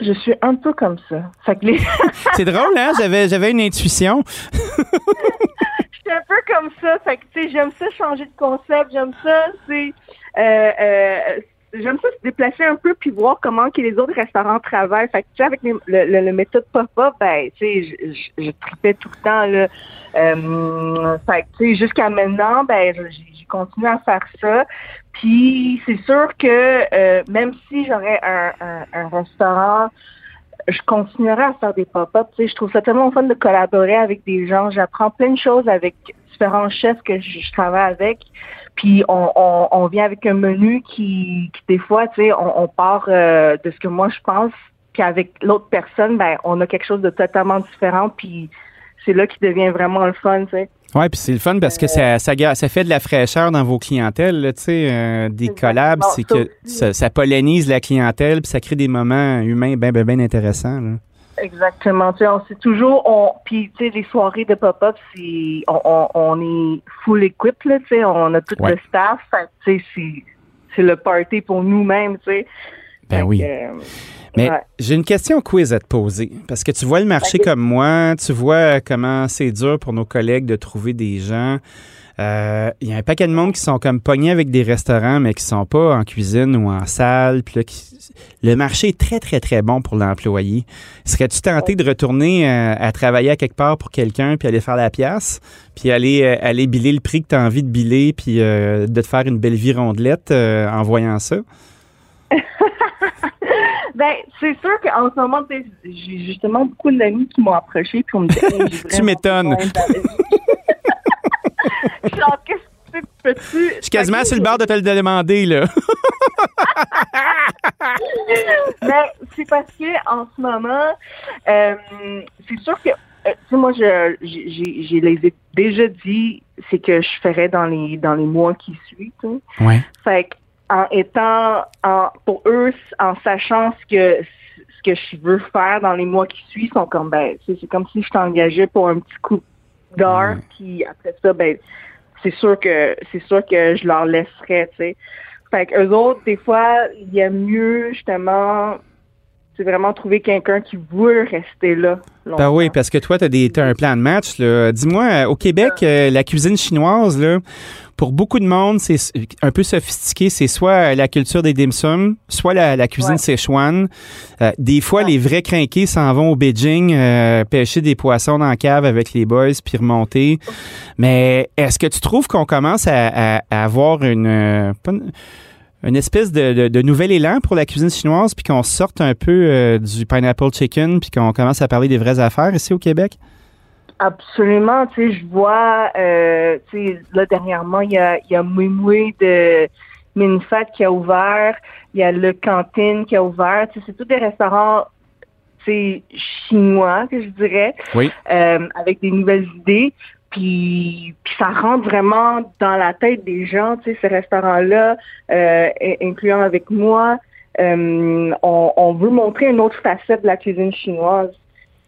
Je suis un peu comme ça. Les, C'est drôle, hein? J'avais, j'avais une intuition. je suis un peu comme ça. Fait que tu sais, j'aime ça changer de concept. J'aime ça, c'est euh, euh, j'aime ça se déplacer un peu puis voir comment que les autres restaurants travaillent. Fait tu sais, avec les- le, le, méthode pop-up, ben tu sais, je, tripais tout le temps là. Euh, fait tu sais, jusqu'à maintenant, ben j'ai continué à faire ça. Puis c'est sûr que euh, même si j'aurais un, un, restaurant je continuerai à faire des pop-up. Tu sais, je trouve ça tellement fun de collaborer avec des gens. J'apprends plein de choses avec différents chefs que je travaille avec. Puis on, on, on vient avec un menu qui, qui des fois, tu sais, on, on part euh, de ce que moi je pense. Puis avec l'autre personne, ben, on a quelque chose de totalement différent. Puis c'est là qui devient vraiment le fun, tu sais. Oui, puis c'est le fun parce que ça, ça, ça fait de la fraîcheur dans vos clientèles, tu sais, euh, des collabs, c'est Ça que ça, ça pollinise la clientèle puis ça crée des moments humains bien, bien, bien intéressants. là. Exactement. Tu sais, on sait toujours, on, puis tu sais, les soirées de pop-up, c'est, on, on, on est full équipe là, tu sais, on a tout Ouais. le staff, tu sais, c'est, c'est le party pour nous-mêmes, tu sais. Ben Fait oui. euh, Mais ouais. j'ai une question quiz à te poser. Parce que tu vois le marché comme moi, tu vois comment c'est dur pour nos collègues de trouver des gens. Euh, Il y a un paquet de monde qui sont comme pognés avec des restaurants, mais qui sont pas en cuisine ou en salle. Puis là, qui- le marché est très, très, très bon pour l'employé. Serais-tu tenté de retourner euh, à travailler à quelque part pour quelqu'un, puis aller faire la pièce, puis aller, euh, aller biller le prix que tu as envie de biller, puis euh, de te faire une belle vie rondelette euh, en voyant ça? Ben, c'est sûr qu'en ce moment, j'ai justement beaucoup d'amis qui m'ont approché puis on me dit, Hey, Tu m'étonnes. besoin d'aller- Je suis genre, qu'est-ce que tu peux-tu? Je suis quasiment sur le bord de te le demander, là. Mais c'est parce que en ce moment, euh, c'est sûr que, euh, tu sais, moi, je, j'ai, les ai déjà dit, c'est que je ferais dans les dans les mois qui suivent. tu sais. Ouais. Fait que, en étant, en, pour eux, en sachant ce que ce que je veux faire dans les mois qui suivent, ils sont comme ben, c'est comme si je t'engageais pour un petit coup d'heure, Ouais. puis après ça, ben, c'est sûr que c'est sûr que je leur laisserais, tu sais. Fait que eux autres, des fois, il y a mieux justement c'est vraiment trouver quelqu'un qui veut rester là. Ben oui, parce que toi, tu as, un plan de match. Dis-moi, euh, au Québec, euh, la cuisine chinoise, là, pour beaucoup de monde, c'est un peu sophistiqué. C'est soit la culture des dim sum, soit la, cuisine ouais. Sichuan. Euh, des fois, les vrais crinqués s'en vont au Beijing pêcher des poissons dans la cave avec les boys puis remonter. Mais est-ce que tu trouves qu'on commence à, avoir une une espèce de, nouvel élan pour la cuisine chinoise, puis qu'on sorte un peu euh, du pineapple chicken, puis qu'on commence à parler des vraies affaires ici au Québec? Absolument. Tu sais, je vois, euh, tu sais, là, dernièrement, il y a, y a de Minfat qui a ouvert, il y a le Cantine qui a ouvert. Tu sais, c'est tous des restaurants, tu chinois, que je dirais, oui. Euh, avec des nouvelles idées. Puis, ça rentre vraiment dans la tête des gens, tu sais, ces restaurants-là, euh, incluant avec moi. Euh, on, veut montrer une autre facette de la cuisine chinoise.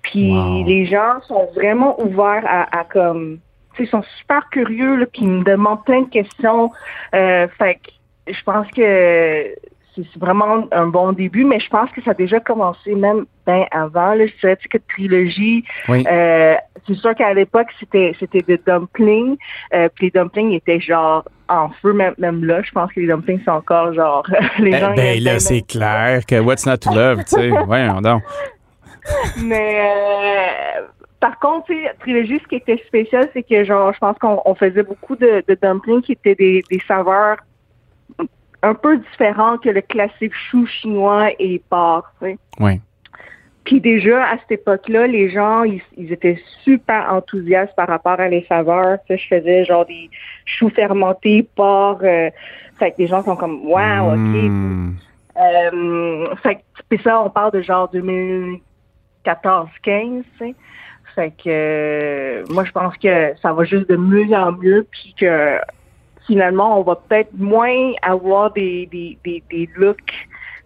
Puis les gens sont vraiment ouverts à, comme, tu sais, ils sont super curieux, là, puis ils me demandent plein de questions. Euh, fait que je pense que c'est vraiment un bon début, mais je pense que ça a déjà commencé même bien avant. Là. Que trilogie, euh, c'est sûr qu'à l'époque, c'était c'était des dumplings. Euh, puis les dumplings étaient genre en feu, même, même là. Je pense que les dumplings sont encore genre... les gens ben là, c'est clair que What's Not to Love, tu sais. Voyons donc. Mais... Euh, par contre, trilogie, ce qui était spécial, c'est que genre, je pense qu'on faisait beaucoup de, de dumplings qui étaient des, des saveurs un peu différent que le classique chou chinois et porc. Oui. Puis déjà, à cette époque-là, les gens, ils, étaient super enthousiastes par rapport à les saveurs. je faisais genre des choux fermentés, porc. Euh, fait que les gens sont comme, wow, OK. Euh, fait que, ça, on parle de genre 2014-15, Fait que, euh, moi, je pense que ça va juste de mieux en mieux, puis que finalement, on va peut-être moins avoir des, des, des, des looks.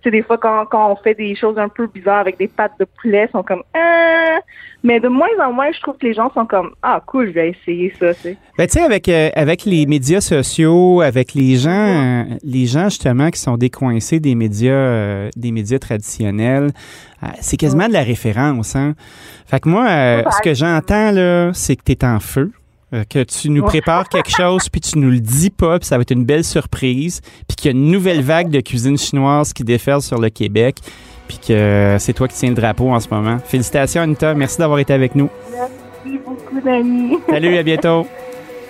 Tu sais, des fois, quand, quand on fait des choses un peu bizarres avec des pattes de poulet, ils sont comme ah! Mais de moins en moins, je trouve que les gens sont comme Ah, cool, je vais essayer ça. Tu sais, ben, tu sais avec, euh, avec les médias sociaux, avec les gens, euh, les gens justement qui sont décoincés des médias, euh, des médias traditionnels, c'est quasiment de la référence. Hein? Fait que moi, ce que j'entends, là, c'est que tu es en feu. Euh, que tu nous prépares quelque chose, puis tu nous le dis pas, puis ça va être une belle surprise, puis qu'il y a une nouvelle vague de cuisine chinoise qui déferle sur le Québec, puis que c'est toi qui tiens le drapeau en ce moment. Félicitations, Anita. Merci d'avoir été avec nous. Merci beaucoup, Dani. Salut, à bientôt.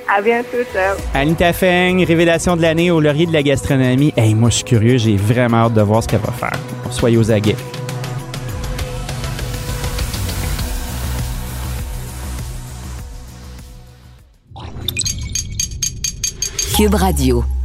À bientôt, ciao. Anita Feng, révélation de l'année au laurier de la gastronomie. Hey, moi, je suis curieux, j'ai vraiment hâte de voir ce qu'elle va faire. Soyez aux aguets. Cube Radio.